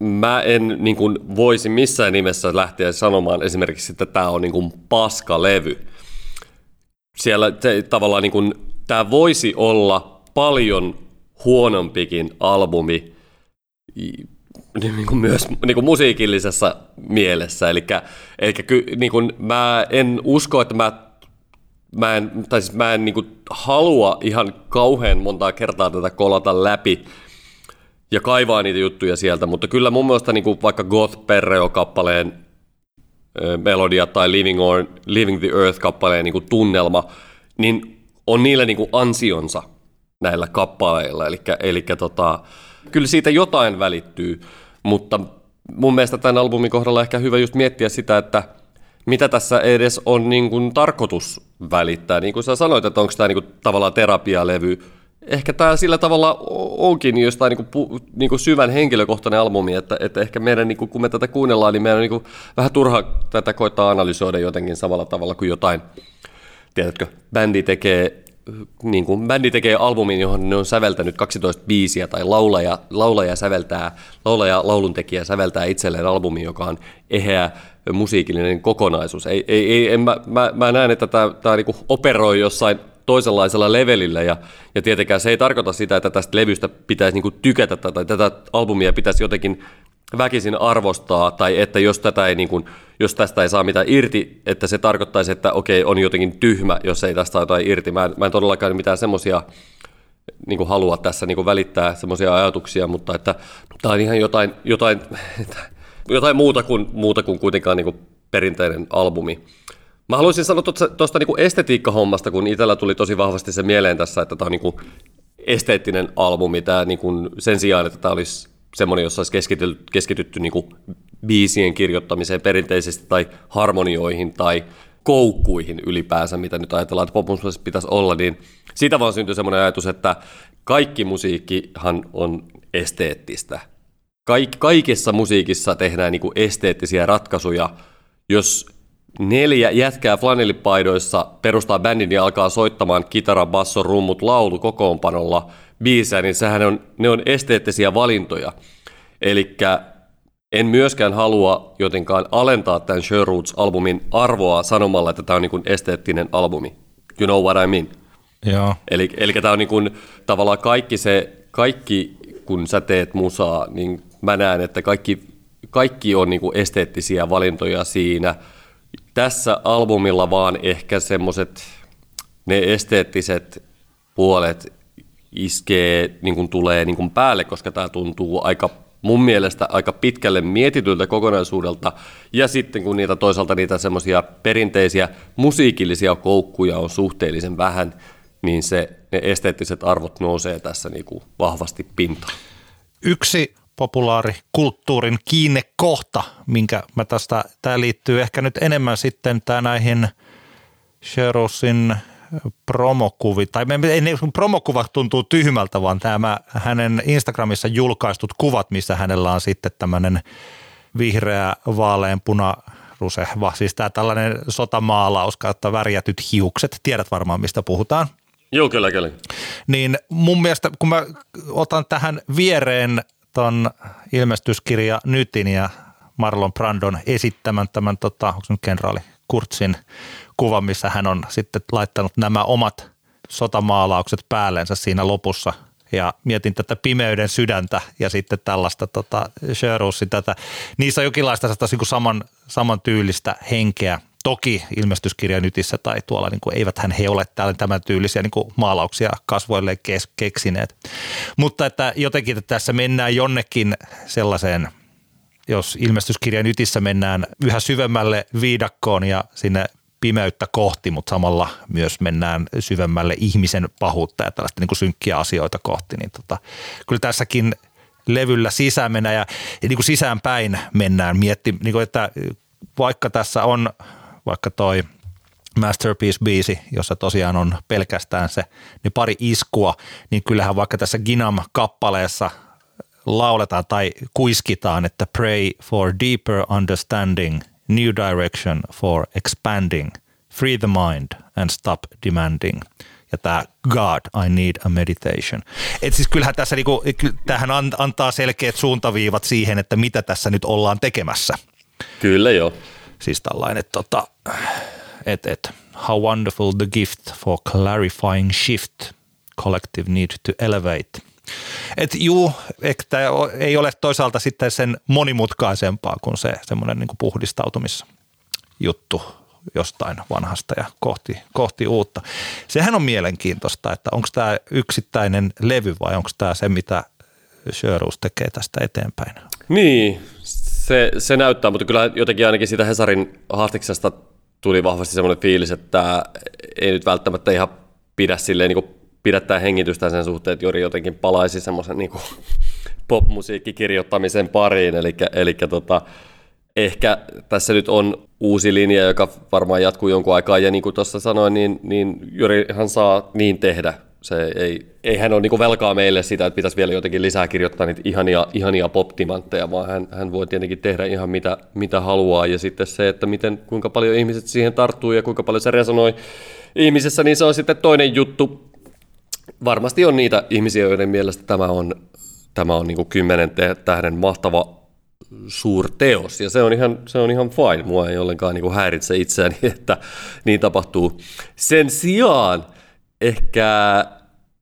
Mä en niin kuin, voisi missään nimessä lähteä sanomaan esimerkiksi, että tämä on niin kuin, paska-levy. Siellä te, tavallaan niin kuin, tämä voisi olla paljon huonompikin albumi niin kuin myös niin kuin musiikillisessa mielessä. Eli, niin mä en usko, että mä mä en, tai siis mä en niin kuin, halua ihan kauhean montaa kertaa tätä kolata läpi ja kaivaa niitä juttuja sieltä, mutta kyllä mun mielestä niin kuin vaikka Goth Perreo-kappaleen melodia tai Living, on, Living the Earth-kappaleen niin kuin tunnelma, niin on niillä niin kuin ansionsa näillä kappaleilla. Eli, eli tota, kyllä siitä jotain välittyy, mutta mun mielestä tämän albumin kohdalla ehkä hyvä just miettiä sitä, että – mitä tässä edes on niin kuin tarkoitus välittää. Niin kuin sä sanoit, että onko tämä niin kuin tavallaan terapialevy. Ehkä tämä sillä tavalla onkin jostain niin kuin, niin kuin syvän henkilökohtainen albumi, että, että ehkä meidän, niin kuin, kun me tätä kuunnellaan, niin meidän on niin kuin vähän turha tätä koittaa analysoida jotenkin samalla tavalla kuin jotain, tiedätkö, bändi tekee niin kuin bändi tekee albumin, johon ne on säveltänyt 12 biisiä, tai laulaja, laulaja säveltää, laulaja, lauluntekijä säveltää itselleen albumi, joka on eheä musiikillinen kokonaisuus. Ei, ei, ei, en, mä, mä, mä näen, että tämä, tämä niin operoi jossain toisenlaisella levelillä, ja, ja tietenkään se ei tarkoita sitä, että tästä levystä pitäisi niin tykätä tai tätä albumia pitäisi jotenkin väkisin arvostaa, tai että jos, tätä ei, niin kuin, jos tästä ei saa mitään irti, että se tarkoittaisi, että okei, on jotenkin tyhmä, jos ei tästä saa jotain irti. Mä en, mä en todellakaan mitään semmoisia niin halua tässä niin välittää semmoisia ajatuksia, mutta että tämä on ihan jotain, jotain, jotain muuta, kuin, muuta kuin kuitenkaan niin kuin perinteinen albumi. Mä haluaisin sanoa tuosta niin estetiikkahommasta, kun itsellä tuli tosi vahvasti se mieleen tässä, että tämä on niin esteettinen albumi, tämä niin kuin sen sijaan, että tämä olisi semmoinen, jossa olisi keskitytty, keskitytty niin kuin biisien kirjoittamiseen perinteisesti tai harmonioihin tai koukkuihin ylipäänsä, mitä nyt ajatellaan, että popmusiikissa pitäisi olla, niin siitä vaan syntyi semmoinen ajatus, että kaikki musiikkihan on esteettistä. Kaik, kaikessa musiikissa tehdään niin kuin esteettisiä ratkaisuja. Jos neljä jätkää flanellipaidoissa perustaa bändin ja alkaa soittamaan kitara, basso, rummut, laulu kokoonpanolla – biisejä, niin sehän on, ne on esteettisiä valintoja. Eli en myöskään halua jotenkaan alentaa tämän Sherwoods-albumin arvoa sanomalla, että tämä on niin esteettinen albumi. You know what I mean? Joo. Eli, eli tämä on niin kuin, tavallaan kaikki se, kaikki kun sä teet musaa, niin mä näen, että kaikki, kaikki on niin kuin esteettisiä valintoja siinä. Tässä albumilla vaan ehkä semmoiset ne esteettiset puolet iskee, niin kuin tulee niin kuin päälle, koska tämä tuntuu aika mun mielestä aika pitkälle mietityltä kokonaisuudelta, ja sitten kun niitä toisaalta niitä semmoisia perinteisiä musiikillisia koukkuja on suhteellisen vähän, niin se, ne esteettiset arvot nousee tässä niin kuin vahvasti pintaan. Yksi populaarikulttuurin kiinnekohta, minkä mä tästä, tämä liittyy ehkä nyt enemmän sitten tämä näihin Sherosin promokuvi, tai ei, ei promokuvat tuntuu tyhmältä, vaan tämä hänen Instagramissa julkaistut kuvat, missä hänellä on sitten tämmöinen vihreä, vaaleanpuna, rusehva, siis tämä tällainen sotamaalaus kautta värjätyt hiukset, tiedät varmaan mistä puhutaan. Joo, kyllä, kyllä. Niin mun mielestä, kun mä otan tähän viereen ton ilmestyskirja Nytin ja Marlon Brandon esittämän tämän, tota, onko nyt kenraali Kurtsin kuvan, missä hän on sitten laittanut nämä omat sotamaalaukset päällensä siinä lopussa ja mietin tätä pimeyden sydäntä ja sitten tällaista tota, Sherrussin tätä. Niissä on jokinlaista niin saman, saman tyylistä henkeä. Toki ilmestyskirja nytissä tai tuolla, niin kuin, eivät hän he ole täällä tämän tyylisiä niin kuin maalauksia kasvoille kes- keksineet. Mutta että jotenkin että tässä mennään jonnekin sellaiseen, jos ilmestyskirja nytissä mennään yhä syvemmälle viidakkoon ja sinne pimeyttä kohti, mutta samalla myös mennään syvemmälle ihmisen pahuutta ja tällaista niin kuin synkkiä asioita kohti, niin tota, kyllä tässäkin levyllä sisään mennään ja, ja niin kuin sisäänpäin mennään mietti, niin että vaikka tässä on vaikka toi Masterpiece-biisi, jossa tosiaan on pelkästään se niin pari iskua, niin kyllähän vaikka tässä Ginam-kappaleessa lauletaan tai kuiskitaan, että pray for deeper understanding – new direction for expanding, free the mind and stop demanding. Ja tämä God, I need a meditation. Et siis kyllähän tässä niinku, tähän antaa selkeät suuntaviivat siihen, että mitä tässä nyt ollaan tekemässä. Kyllä joo. Siis tällainen, tota, että et, how wonderful the gift for clarifying shift, collective need to elevate – et juu, että ei ole toisaalta sitten sen monimutkaisempaa kuin se semmoinen niin puhdistautumisjuttu jostain vanhasta ja kohti, kohti uutta. Sehän on mielenkiintoista, että onko tämä yksittäinen levy vai onko tämä se, mitä Sherus tekee tästä eteenpäin? Niin, se, se näyttää, mutta kyllä jotenkin ainakin siitä Hesarin haastiksesta tuli vahvasti semmoinen fiilis, että ei nyt välttämättä ihan pidä silleen niin pidättää hengitystä sen suhteen, että Jori jotenkin palaisi semmoisen niin popmusiikkikirjoittamisen pariin, eli, eli tota, ehkä tässä nyt on uusi linja, joka varmaan jatkuu jonkun aikaa, ja niin kuin tuossa sanoin, niin, niin Jorihan saa niin tehdä. Se ei, ei hän ole niin velkaa meille sitä, että pitäisi vielä jotenkin lisää kirjoittaa niitä ihania, ihania poptimantteja, vaan hän, hän voi tietenkin tehdä ihan mitä, mitä haluaa, ja sitten se, että miten, kuinka paljon ihmiset siihen tarttuu ja kuinka paljon se resonoi ihmisessä, niin se on sitten toinen juttu, varmasti on niitä ihmisiä, joiden mielestä tämä on, tämä on niin kuin kymmenen tähden mahtava suurteos, ja se on ihan, se on ihan fine. Mua ei ollenkaan niin kuin häiritse itseäni, että niin tapahtuu. Sen sijaan ehkä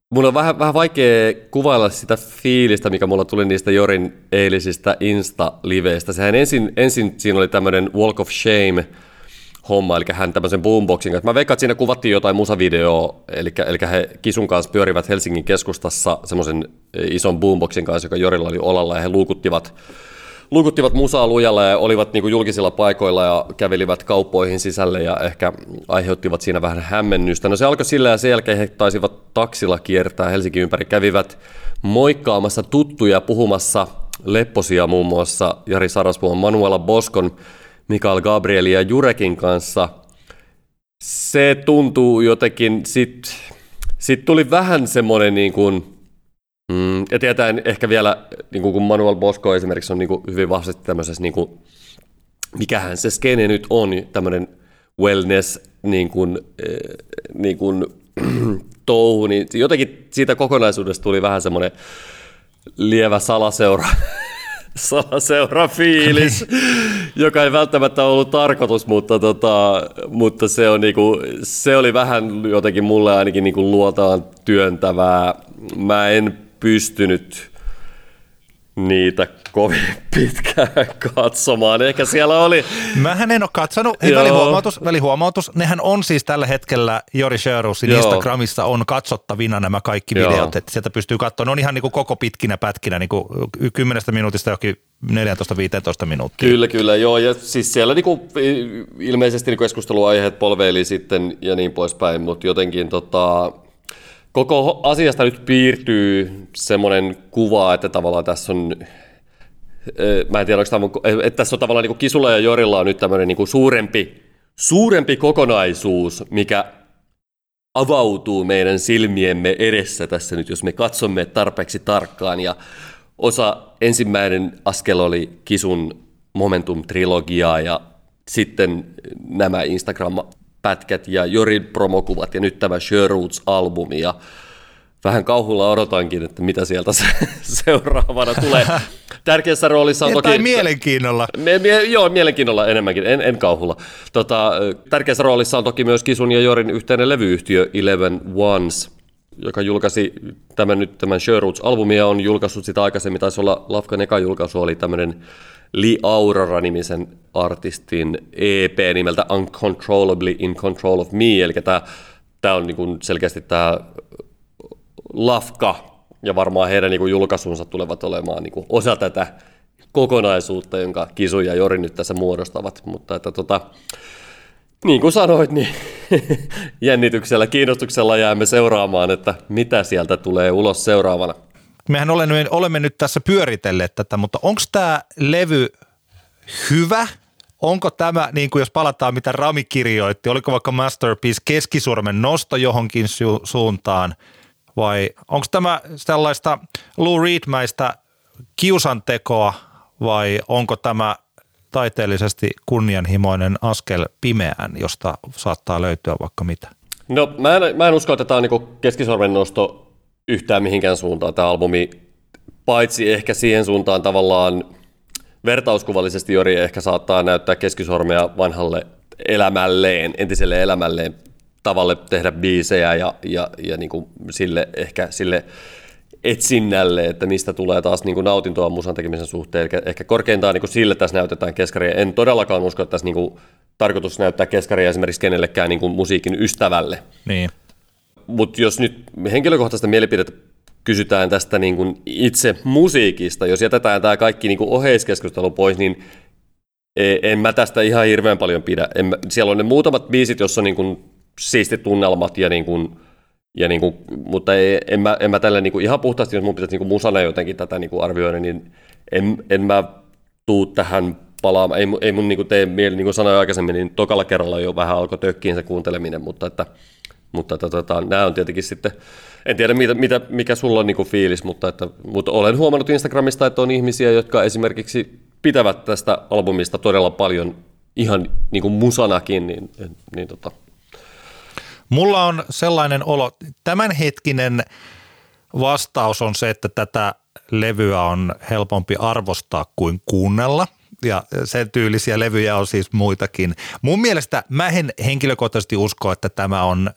Mulla on vähän, vähän vaikea kuvailla sitä fiilistä, mikä mulla tuli niistä Jorin eilisistä Insta-liveistä. Sehän ensin, ensin siinä oli tämmöinen Walk of Shame – homma, eli hän tämmöisen boomboxin kanssa. Mä veikkaan, että siinä kuvattiin jotain musavideoa, eli, eli he Kisun kanssa pyörivät Helsingin keskustassa semmoisen ison boomboxin kanssa, joka Jorilla oli olalla, ja he luukuttivat, luukuttivat musaa lujalla ja olivat niin kuin julkisilla paikoilla ja kävelivät kauppoihin sisälle ja ehkä aiheuttivat siinä vähän hämmennystä. No se alkoi sillä ja sen jälkeen he taisivat taksilla kiertää Helsingin ympäri, kävivät moikkaamassa tuttuja puhumassa lepposia muun muassa Jari Sarasvuon, Manuela Boskon Mikael Gabriel ja Jurekin kanssa. Se tuntuu jotenkin, sit, sit tuli vähän semmoinen niin kuin, mm, ja tietäen ehkä vielä, niin kuin kun Manuel Bosco esimerkiksi on niin kuin hyvin vahvasti tämmöisessä, niin kuin, mikähän se skene nyt on, tämmöinen wellness niin kuin, eh, niin kuin, touhu, niin jotenkin siitä kokonaisuudesta tuli vähän semmoinen lievä salaseura salaseura fiilis, joka ei välttämättä ollut tarkoitus, mutta, tota, mutta se, on niinku, se oli vähän jotenkin mulle ainakin niinku luotaan työntävää. Mä en pystynyt niitä kovin pitkään katsomaan. Ehkä siellä oli... Mähän en ole katsonut. Hei, välihuomautus, välihuomautus. Nehän on siis tällä hetkellä Jori Sjörusin Instagramissa on katsottavina nämä kaikki Joo. videot. Että sieltä pystyy katsomaan. Ne on ihan niin kuin koko pitkinä pätkinä, niin kuin 10 minuutista jokin 14-15 minuuttia. Kyllä, kyllä, joo. Ja siis siellä niin kuin, ilmeisesti niin keskusteluaiheet polveili sitten ja niin poispäin, mutta jotenkin tota, koko asiasta nyt piirtyy semmoinen kuva, että tavallaan tässä on mä en tiedä, tämä, että tässä on tavallaan niin Kisulla ja Jorilla on nyt tämmöinen niin suurempi, suurempi kokonaisuus, mikä avautuu meidän silmiemme edessä tässä nyt, jos me katsomme tarpeeksi tarkkaan. Ja osa ensimmäinen askel oli Kisun Momentum-trilogiaa ja sitten nämä Instagram-pätkät ja Jorin promokuvat ja nyt tämä Sherwoods-albumi ja vähän kauhulla odotankin, että mitä sieltä se, seuraavana tulee. Tärkeässä roolissa on toki... Tai mielenkiinnolla. Me, me, joo, mielenkiinnolla enemmänkin, en, en kauhulla. Tota, tärkeässä roolissa on toki myös Kisun ja Jorin yhteinen levyyhtiö Eleven Ones, joka julkaisi tämän nyt tämän Sherwoods-albumia, on julkaissut sitä aikaisemmin, taisi olla Lafkan eka julkaisu, oli tämmöinen Lee Aurora-nimisen artistin EP nimeltä Uncontrollably in Control of Me, eli tämä, tämä on niin selkeästi tämä Lafka ja varmaan heidän niin julkaisunsa tulevat olemaan niin osa tätä kokonaisuutta, jonka Kisu ja Jori nyt tässä muodostavat, mutta että tota, niin kuin sanoit, niin jännityksellä, kiinnostuksella jäämme seuraamaan, että mitä sieltä tulee ulos seuraavana. Mehän olemme, olemme nyt tässä pyöritelleet tätä, mutta onko tämä levy hyvä? Onko tämä, niin kuin jos palataan mitä Rami kirjoitti, oliko vaikka Masterpiece keskisormen nosto johonkin su- suuntaan, vai onko tämä sellaista Lou Reed-mäistä kiusantekoa, vai onko tämä taiteellisesti kunnianhimoinen askel pimeään, josta saattaa löytyä vaikka mitä? No mä en, mä en usko, että tämä on niin keskisormen nosto yhtään mihinkään suuntaan tämä albumi, paitsi ehkä siihen suuntaan tavallaan vertauskuvallisesti Jori ehkä saattaa näyttää keskisormea vanhalle elämälleen, entiselle elämälleen tavalle tehdä biisejä ja, ja, ja niin kuin sille ehkä sille etsinnälle, että mistä tulee taas niin kuin nautintoa musan tekemisen suhteen. Eli ehkä korkeintaan niin kuin sille tässä näytetään keskaria. En todellakaan usko, että tässä niin kuin tarkoitus näyttää keskaria esimerkiksi kenellekään niin kuin musiikin ystävälle. Niin. Mutta jos nyt henkilökohtaista mielipidettä kysytään tästä niin kuin itse musiikista, jos jätetään tämä kaikki niin kuin oheiskeskustelu pois, niin e, en mä tästä ihan hirveän paljon pidä. En, siellä on ne muutamat biisit, jossa on niin kuin siistit tunnelmat ja niin kuin, ja niin kuin, mutta ei, en, mä, en mä tällä niin kuin ihan puhtaasti, jos mun pitäisi niin kuin musana jotenkin tätä niin kuin arvioida, niin en, en mä tuu tähän palaamaan. Ei, ei mun niin kuin tee mieli, niin kuin sanoin aikaisemmin, niin tokalla kerralla jo vähän alkoi tökkiin se kuunteleminen, mutta että, mutta että, tota, nämä on tietenkin sitten, en tiedä mitä, mitä, mikä sulla on niin fiilis, mutta, että, mutta olen huomannut Instagramista, että on ihmisiä, jotka esimerkiksi pitävät tästä albumista todella paljon ihan niin kuin musanakin, niin, niin tota, Mulla on sellainen olo, tämänhetkinen vastaus on se, että tätä levyä on helpompi arvostaa kuin kuunnella ja sen tyylisiä levyjä on siis muitakin. Mun mielestä mä en henkilökohtaisesti usko, että tämä on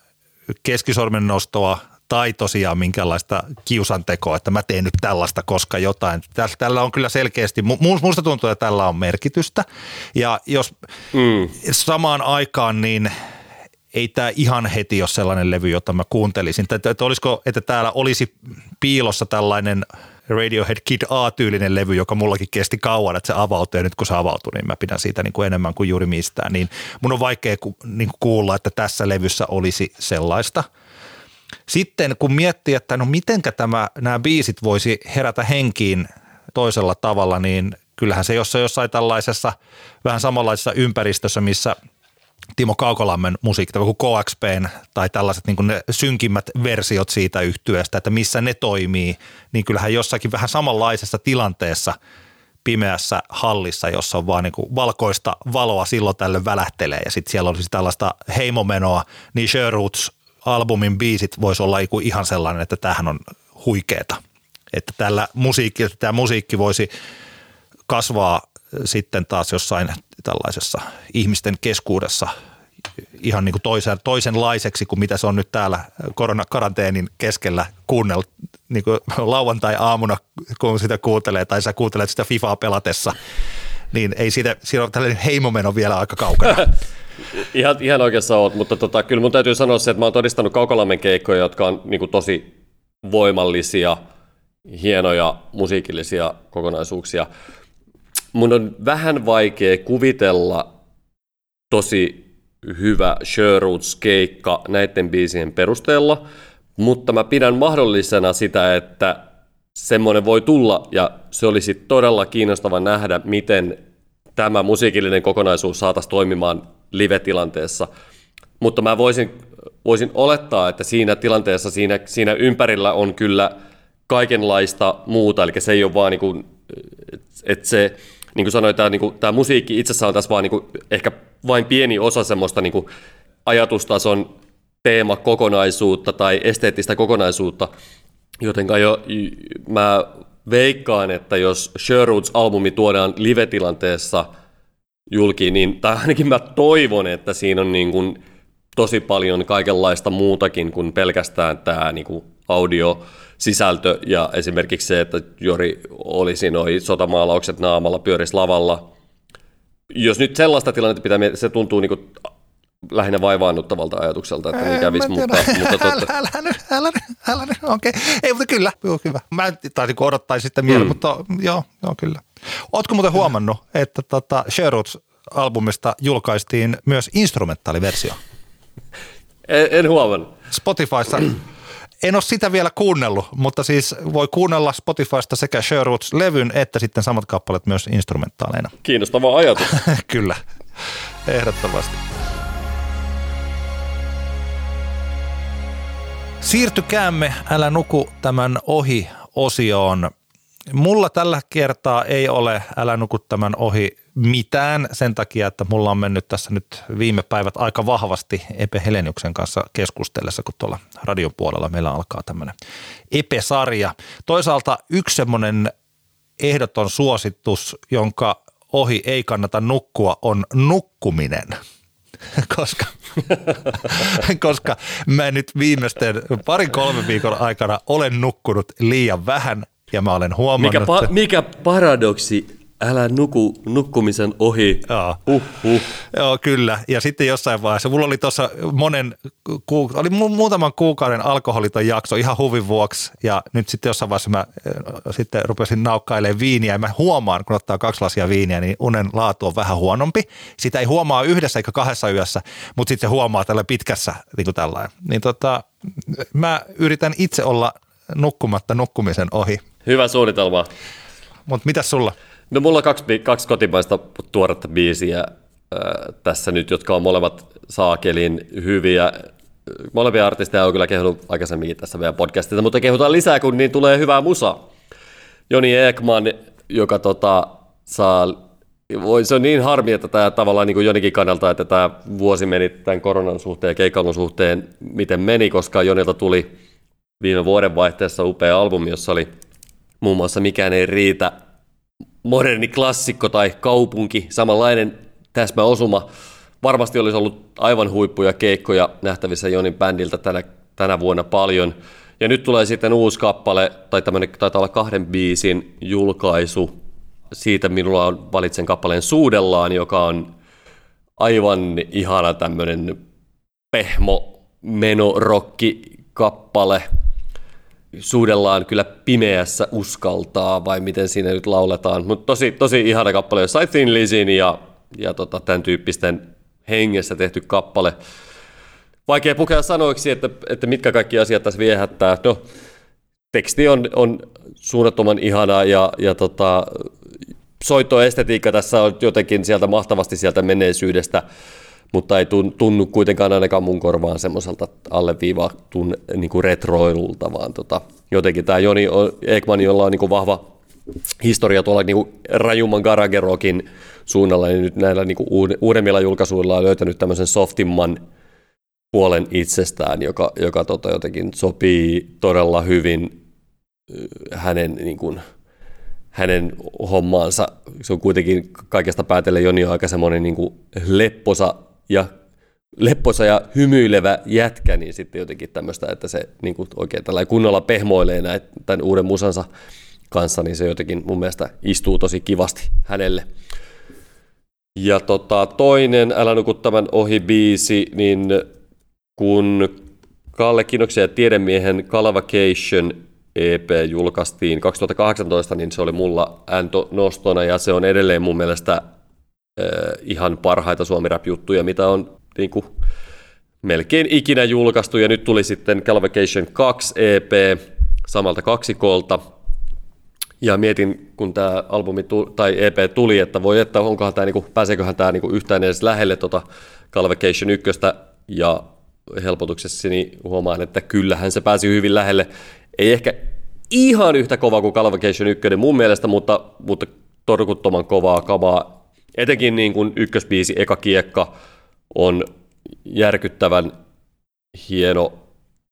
keskisormen nostoa tai tosiaan minkälaista kiusantekoa, että mä teen nyt tällaista, koska jotain. Tällä on kyllä selkeästi, musta tuntuu, että tällä on merkitystä. Ja jos mm. samaan aikaan, niin – ei tämä ihan heti ole sellainen levy, jota mä kuuntelisin. Että, että, olisiko, että täällä olisi piilossa tällainen Radiohead Kid A-tyylinen levy, joka mullakin kesti kauan, että se avautui ja nyt kun se avautui, niin mä pidän siitä niin kuin enemmän kuin juuri mistään. Niin mun on vaikea ku, niin kuin kuulla, että tässä levyssä olisi sellaista. Sitten kun miettii, että no mitenkä tämä, nämä biisit voisi herätä henkiin toisella tavalla, niin kyllähän se jossain, jossain tällaisessa vähän samanlaisessa ympäristössä, missä – Timo Kaukolammen musiikki, kuin KXPn tai tällaiset niin ne synkimmät versiot siitä yhtyeestä, että missä ne toimii, niin kyllähän jossakin vähän samanlaisessa tilanteessa pimeässä hallissa, jossa on vaan niin kuin valkoista valoa silloin tällöin välähtelee ja sitten siellä olisi tällaista heimomenoa, niin Sherwoods albumin biisit voisi olla ihan sellainen, että tämähän on huikeeta. Että tällä musiikki, että tämä musiikki voisi kasvaa sitten taas jossain tällaisessa ihmisten keskuudessa ihan niin kuin toisen, toisenlaiseksi kuin mitä se on nyt täällä koronakaranteenin keskellä niin kuin lauantai-aamuna, kun sitä kuuntelee, tai sä kuuntelet sitä FIFAa pelatessa, niin ei siitä, siinä on tällainen heimomeno vielä aika kaukana. ihan, ihan oikeassa oot, mutta tota, kyllä mun täytyy sanoa se, että mä oon todistanut Kaukolammen keikkoja, jotka on niin kuin tosi voimallisia, hienoja musiikillisia kokonaisuuksia. Mun on vähän vaikea kuvitella tosi hyvä Sherwoods-keikka näiden biisien perusteella, mutta mä pidän mahdollisena sitä, että semmoinen voi tulla ja se olisi todella kiinnostava nähdä, miten tämä musiikillinen kokonaisuus saataisiin toimimaan live-tilanteessa. Mutta mä voisin, voisin olettaa, että siinä tilanteessa, siinä, siinä ympärillä on kyllä kaikenlaista muuta, eli se ei ole vaan niin kuin, että se, niin kuin sanoin, tämä, niin kuin, tämä musiikki itsessään on tässä vaan niin kuin, ehkä vain pieni osa semmoista niin kuin ajatustason teemakokonaisuutta tai esteettistä kokonaisuutta, jotenka jo mä veikkaan, että jos Sherwoods-albumi tuodaan live-tilanteessa julkiin, niin, tai ainakin mä toivon, että siinä on niin kuin tosi paljon kaikenlaista muutakin kuin pelkästään tämä niin kuin audio, sisältö ja esimerkiksi se, että Jori olisi noin sotamaalaukset naamalla, pyörisi lavalla. Jos nyt sellaista tilannetta pitää miettiä, se tuntuu niin kuin lähinnä vaivaannuttavalta ajatukselta, että niin kävisi, mutta, mutta totta. Älä, älä älä älä nyt, okei. Ei, mutta kyllä, joo, hyvä. Mä taisin odottaa sitten mieleen, mm. mutta joo, joo, kyllä. Ootko muuten huomannut, että tota Sherwoods-albumista julkaistiin myös instrumentaaliversio? En, en huomannut. Spotifyssa en ole sitä vielä kuunnellut, mutta siis voi kuunnella Spotifysta sekä Sherwoods-levyn että sitten samat kappaleet myös instrumentaaleina. Kiinnostava ajatus. Kyllä, ehdottomasti. Siirtykäämme Älä nuku tämän ohi osioon. Mulla tällä kertaa ei ole Älä nuku tämän ohi mitään sen takia, että mulla on mennyt tässä nyt viime päivät aika vahvasti Epe Heleniuksen kanssa keskustellessa, kun tuolla radion puolella meillä alkaa tämmöinen Epe-sarja. Toisaalta yksi semmoinen ehdoton suositus, jonka ohi ei kannata nukkua, on nukkuminen – koska, koska mä nyt viimeisten parin kolmen viikon aikana olen nukkunut liian vähän ja mä olen huomannut... Mikä, pa- mikä paradoksi älä nuku nukkumisen ohi. Joo. Uh, uh. Joo, kyllä. Ja sitten jossain vaiheessa, mulla oli tuossa monen, ku, oli mu- muutaman kuukauden alkoholiton jakso ihan huvin vuoksi. Ja nyt sitten jossain vaiheessa mä äh, sitten rupesin naukkailemaan viiniä. Ja mä huomaan, kun ottaa kaksi lasia viiniä, niin unen laatu on vähän huonompi. Sitä ei huomaa yhdessä eikä kahdessa yössä, mutta sitten se huomaa tällä pitkässä niin kuin tällainen. Niin tota, mä yritän itse olla nukkumatta nukkumisen ohi. Hyvä suunnitelma. Mutta mitä sulla? No mulla on kaksi, kaksi kotimaista tuoretta biisiä äh, tässä nyt, jotka on molemmat saakelin hyviä. Molempia artisteja on kyllä kehunut aikaisemminkin tässä meidän podcastissa, mutta kehutaan lisää, kun niin tulee hyvää musa. Joni Ekman, joka tota, saa voi, se on niin harmi, että tämä tavallaan niin kuin Jonikin kannalta, että tämä vuosi meni tämän koronan suhteen ja keikkailun suhteen, miten meni, koska Jonilta tuli viime vuoden vaihteessa upea albumi, jossa oli muun muassa Mikään ei riitä, moderni klassikko tai kaupunki, samanlainen täsmäosuma. Varmasti olisi ollut aivan huippuja keikkoja nähtävissä Jonin bändiltä tänä, tänä vuonna paljon. Ja nyt tulee sitten uusi kappale, tai tämmöinen taitaa olla kahden biisin julkaisu. Siitä minulla on valitsen kappaleen Suudellaan, joka on aivan ihana tämmöinen pehmo menorokki kappale suudellaan kyllä pimeässä uskaltaa, vai miten siinä nyt lauletaan. Mutta tosi, tosi ihana kappale, jos sai Thin Lizin ja, ja tota, tämän tyyppisten hengessä tehty kappale. Vaikea pukea sanoiksi, että, että mitkä kaikki asiat tässä viehättää. No, teksti on, on suunnattoman ihanaa ja, ja tota, soittoestetiikka tässä on jotenkin sieltä mahtavasti sieltä menneisyydestä mutta ei tunnu kuitenkaan ainakaan mun korvaan semmoiselta alleviivatun niin kuin retroilulta, vaan tota, jotenkin tämä Joni Ekman, jolla on niin kuin vahva historia tuolla niin kuin rajumman Garagerokin suunnalla, niin nyt näillä niin kuin uudemmilla julkaisuilla on löytänyt tämmöisen softimman puolen itsestään, joka, joka tota, jotenkin sopii todella hyvin hänen niin kuin, hänen hommaansa. Se on kuitenkin kaikesta päätellen Joni on aika semmoinen niin lepposa ja lepposa ja hymyilevä jätkä, niin sitten jotenkin tämmöistä, että se niin kuin oikein tällä kunnolla pehmoilee näitä tämän uuden musansa kanssa, niin se jotenkin mun mielestä istuu tosi kivasti hänelle. Ja tota, toinen Älä nuku tämän ohi biisi, niin kun Kalle Kinoksen ja Tiedemiehen Calvacation EP julkaistiin 2018, niin se oli mulla Anto nostona ja se on edelleen mun mielestä ihan parhaita suomi juttuja mitä on niin kuin, melkein ikinä julkaistu. Ja nyt tuli sitten Calvacation 2 EP samalta kaksikolta. Ja mietin, kun tämä albumi tuli, tai EP tuli, että voi että onkohan tämä, niinku, pääseeköhän tämä niinku yhtään edes lähelle tota Calvacation 1 ja helpotuksessani huomaan, että kyllähän se pääsi hyvin lähelle. Ei ehkä ihan yhtä kova kuin Calvacation 1 mun mielestä, mutta, mutta torkuttoman kovaa kamaa. Etenkin niin kuin ykkösbiisi Eka Kiekka on järkyttävän hieno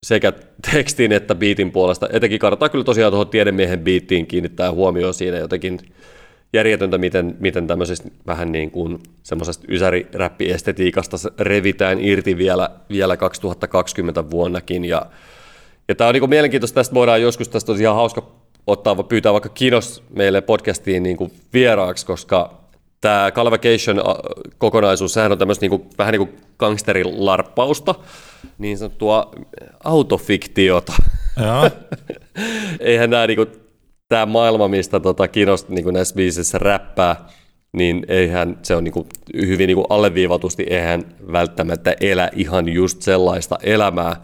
sekä tekstin että biitin puolesta. Etenkin kannattaa kyllä tosiaan tuohon tiedemiehen biittiin kiinnittää huomioon siinä jotenkin järjetöntä, miten, miten tämmöisestä vähän niin kuin semmoisesta ysäriräppiestetiikasta revitään irti vielä, vielä 2020 vuonnakin. Ja, ja tämä on niin mielenkiintoista, tästä voidaan joskus, tästä on ihan hauska ottaa, pyytää vaikka Kinos meille podcastiin niin kuin vieraaksi, koska tämä Calvacation-kokonaisuus, sehän on tämmöistä niin kuin, vähän niin kuin gangsterilarppausta, niin sanottua autofiktiota. Eihän nämä niin kuin, tämä maailma, mistä tota, Kinos niin näissä biisissä räppää, niin eihän se on niin kuin, hyvin niin kuin alleviivatusti, eihän välttämättä elä ihan just sellaista elämää.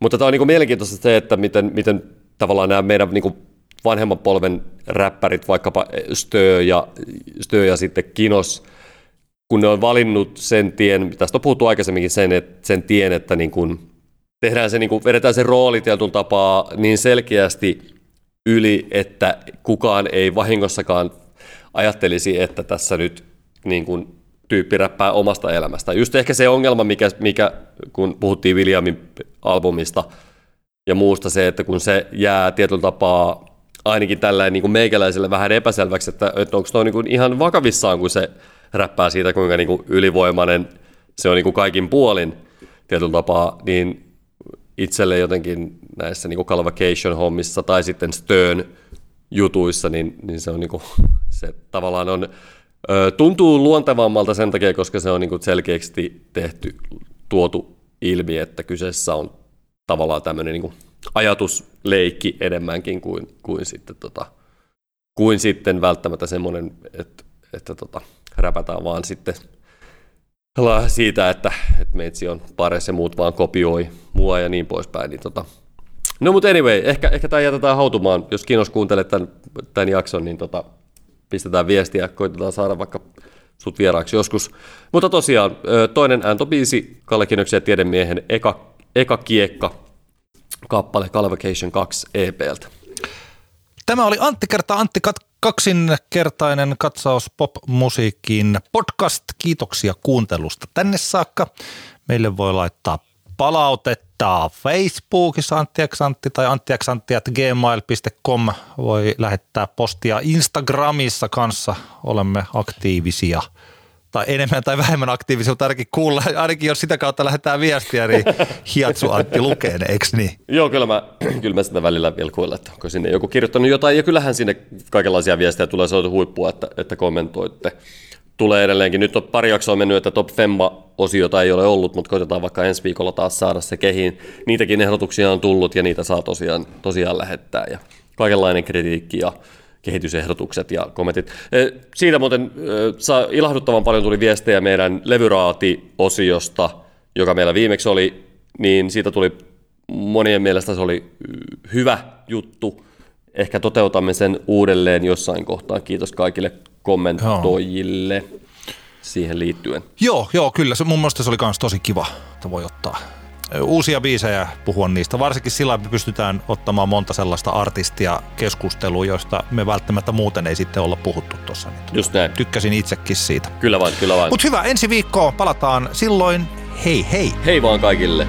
Mutta tämä on niin kuin mielenkiintoista se, että miten, miten tavallaan nämä meidän niin kuin vanhemman polven räppärit, vaikkapa Stö ja, Stö ja sitten Kinos, kun ne on valinnut sen tien, tästä on puhuttu aikaisemminkin sen, että, sen tien, että niin kuin tehdään se, niin kuin, vedetään se rooli tietyn tapaa niin selkeästi yli, että kukaan ei vahingossakaan ajattelisi, että tässä nyt niin kuin, tyyppi räppää omasta elämästä. Just ehkä se ongelma, mikä, mikä kun puhuttiin Williamin albumista ja muusta, se, että kun se jää tietyllä tapaa ainakin tällä niin kuin meikäläiselle vähän epäselväksi, että, että onko tuo niin ihan vakavissaan, kun se räppää siitä, kuinka niin kuin ylivoimainen se on niin kuin kaikin puolin tietyllä tapaa, niin itselle jotenkin näissä niin Calvacation-hommissa tai sitten Stern jutuissa, niin, niin se on niin kuin, se tavallaan on, tuntuu luontevammalta sen takia, koska se on niin kuin selkeästi tehty, tuotu ilmi, että kyseessä on tavallaan tämmöinen niin ajatusleikki enemmänkin kuin, kuin, sitten, tota, kuin sitten välttämättä semmoinen, että, että tota, räpätään vaan sitten siitä, että, että meitsi on pares ja muut vaan kopioi mua ja niin poispäin. Niin tota. No mutta anyway, ehkä, ehkä tämä jätetään hautumaan. Jos kiinnos kuuntelee tämän, tämän jakson, niin tota, pistetään viestiä koitetaan saada vaikka sut vieraaksi joskus. Mutta tosiaan, toinen ääntobiisi Kalle Kinoksen ja Tiedemiehen eka, eka kiekka kappale Calvacation 2 EPltä. Tämä oli Antti kerta Antti kaksinkertainen katsaus pop-musiikkiin podcast. Kiitoksia kuuntelusta tänne saakka. Meille voi laittaa palautetta Facebookissa Antti tai anttiaksantti.gmail.com. Voi lähettää postia Instagramissa kanssa. Olemme aktiivisia – tai enemmän tai vähemmän aktiivisia, mutta ainakin kuulla, ainakin jos sitä kautta lähdetään viestiä, niin Hiatsu Antti lukee ne, eikö niin? Joo, kyllä mä, kyllä mä sitä välillä vilkuilla, että onko sinne joku kirjoittanut jotain, ja kyllähän sinne kaikenlaisia viestejä tulee, se on huippua, että, että kommentoitte. Tulee edelleenkin, nyt on pari jaksoa mennyt, että Top Femma-osiota ei ole ollut, mutta koitetaan vaikka ensi viikolla taas saada se kehiin. Niitäkin ehdotuksia on tullut, ja niitä saa tosiaan, tosiaan lähettää, ja kaikenlainen kritiikki, ja kehitysehdotukset ja kommentit. Siitä muuten ilahduttavan paljon tuli viestejä meidän levyraati-osiosta, joka meillä viimeksi oli, niin siitä tuli monien mielestä se oli hyvä juttu. Ehkä toteutamme sen uudelleen jossain kohtaa. Kiitos kaikille kommentoijille siihen liittyen. Joo, joo, kyllä. Se, mun mielestä se oli myös tosi kiva, että voi ottaa uusia biisejä puhua niistä. Varsinkin sillä me pystytään ottamaan monta sellaista artistia keskustelua, joista me välttämättä muuten ei sitten olla puhuttu tuossa. Niin Just näin. Tykkäsin itsekin siitä. Kyllä vain, kyllä vain. Mutta hyvä, ensi viikkoon palataan silloin. Hei hei! Hei vaan kaikille!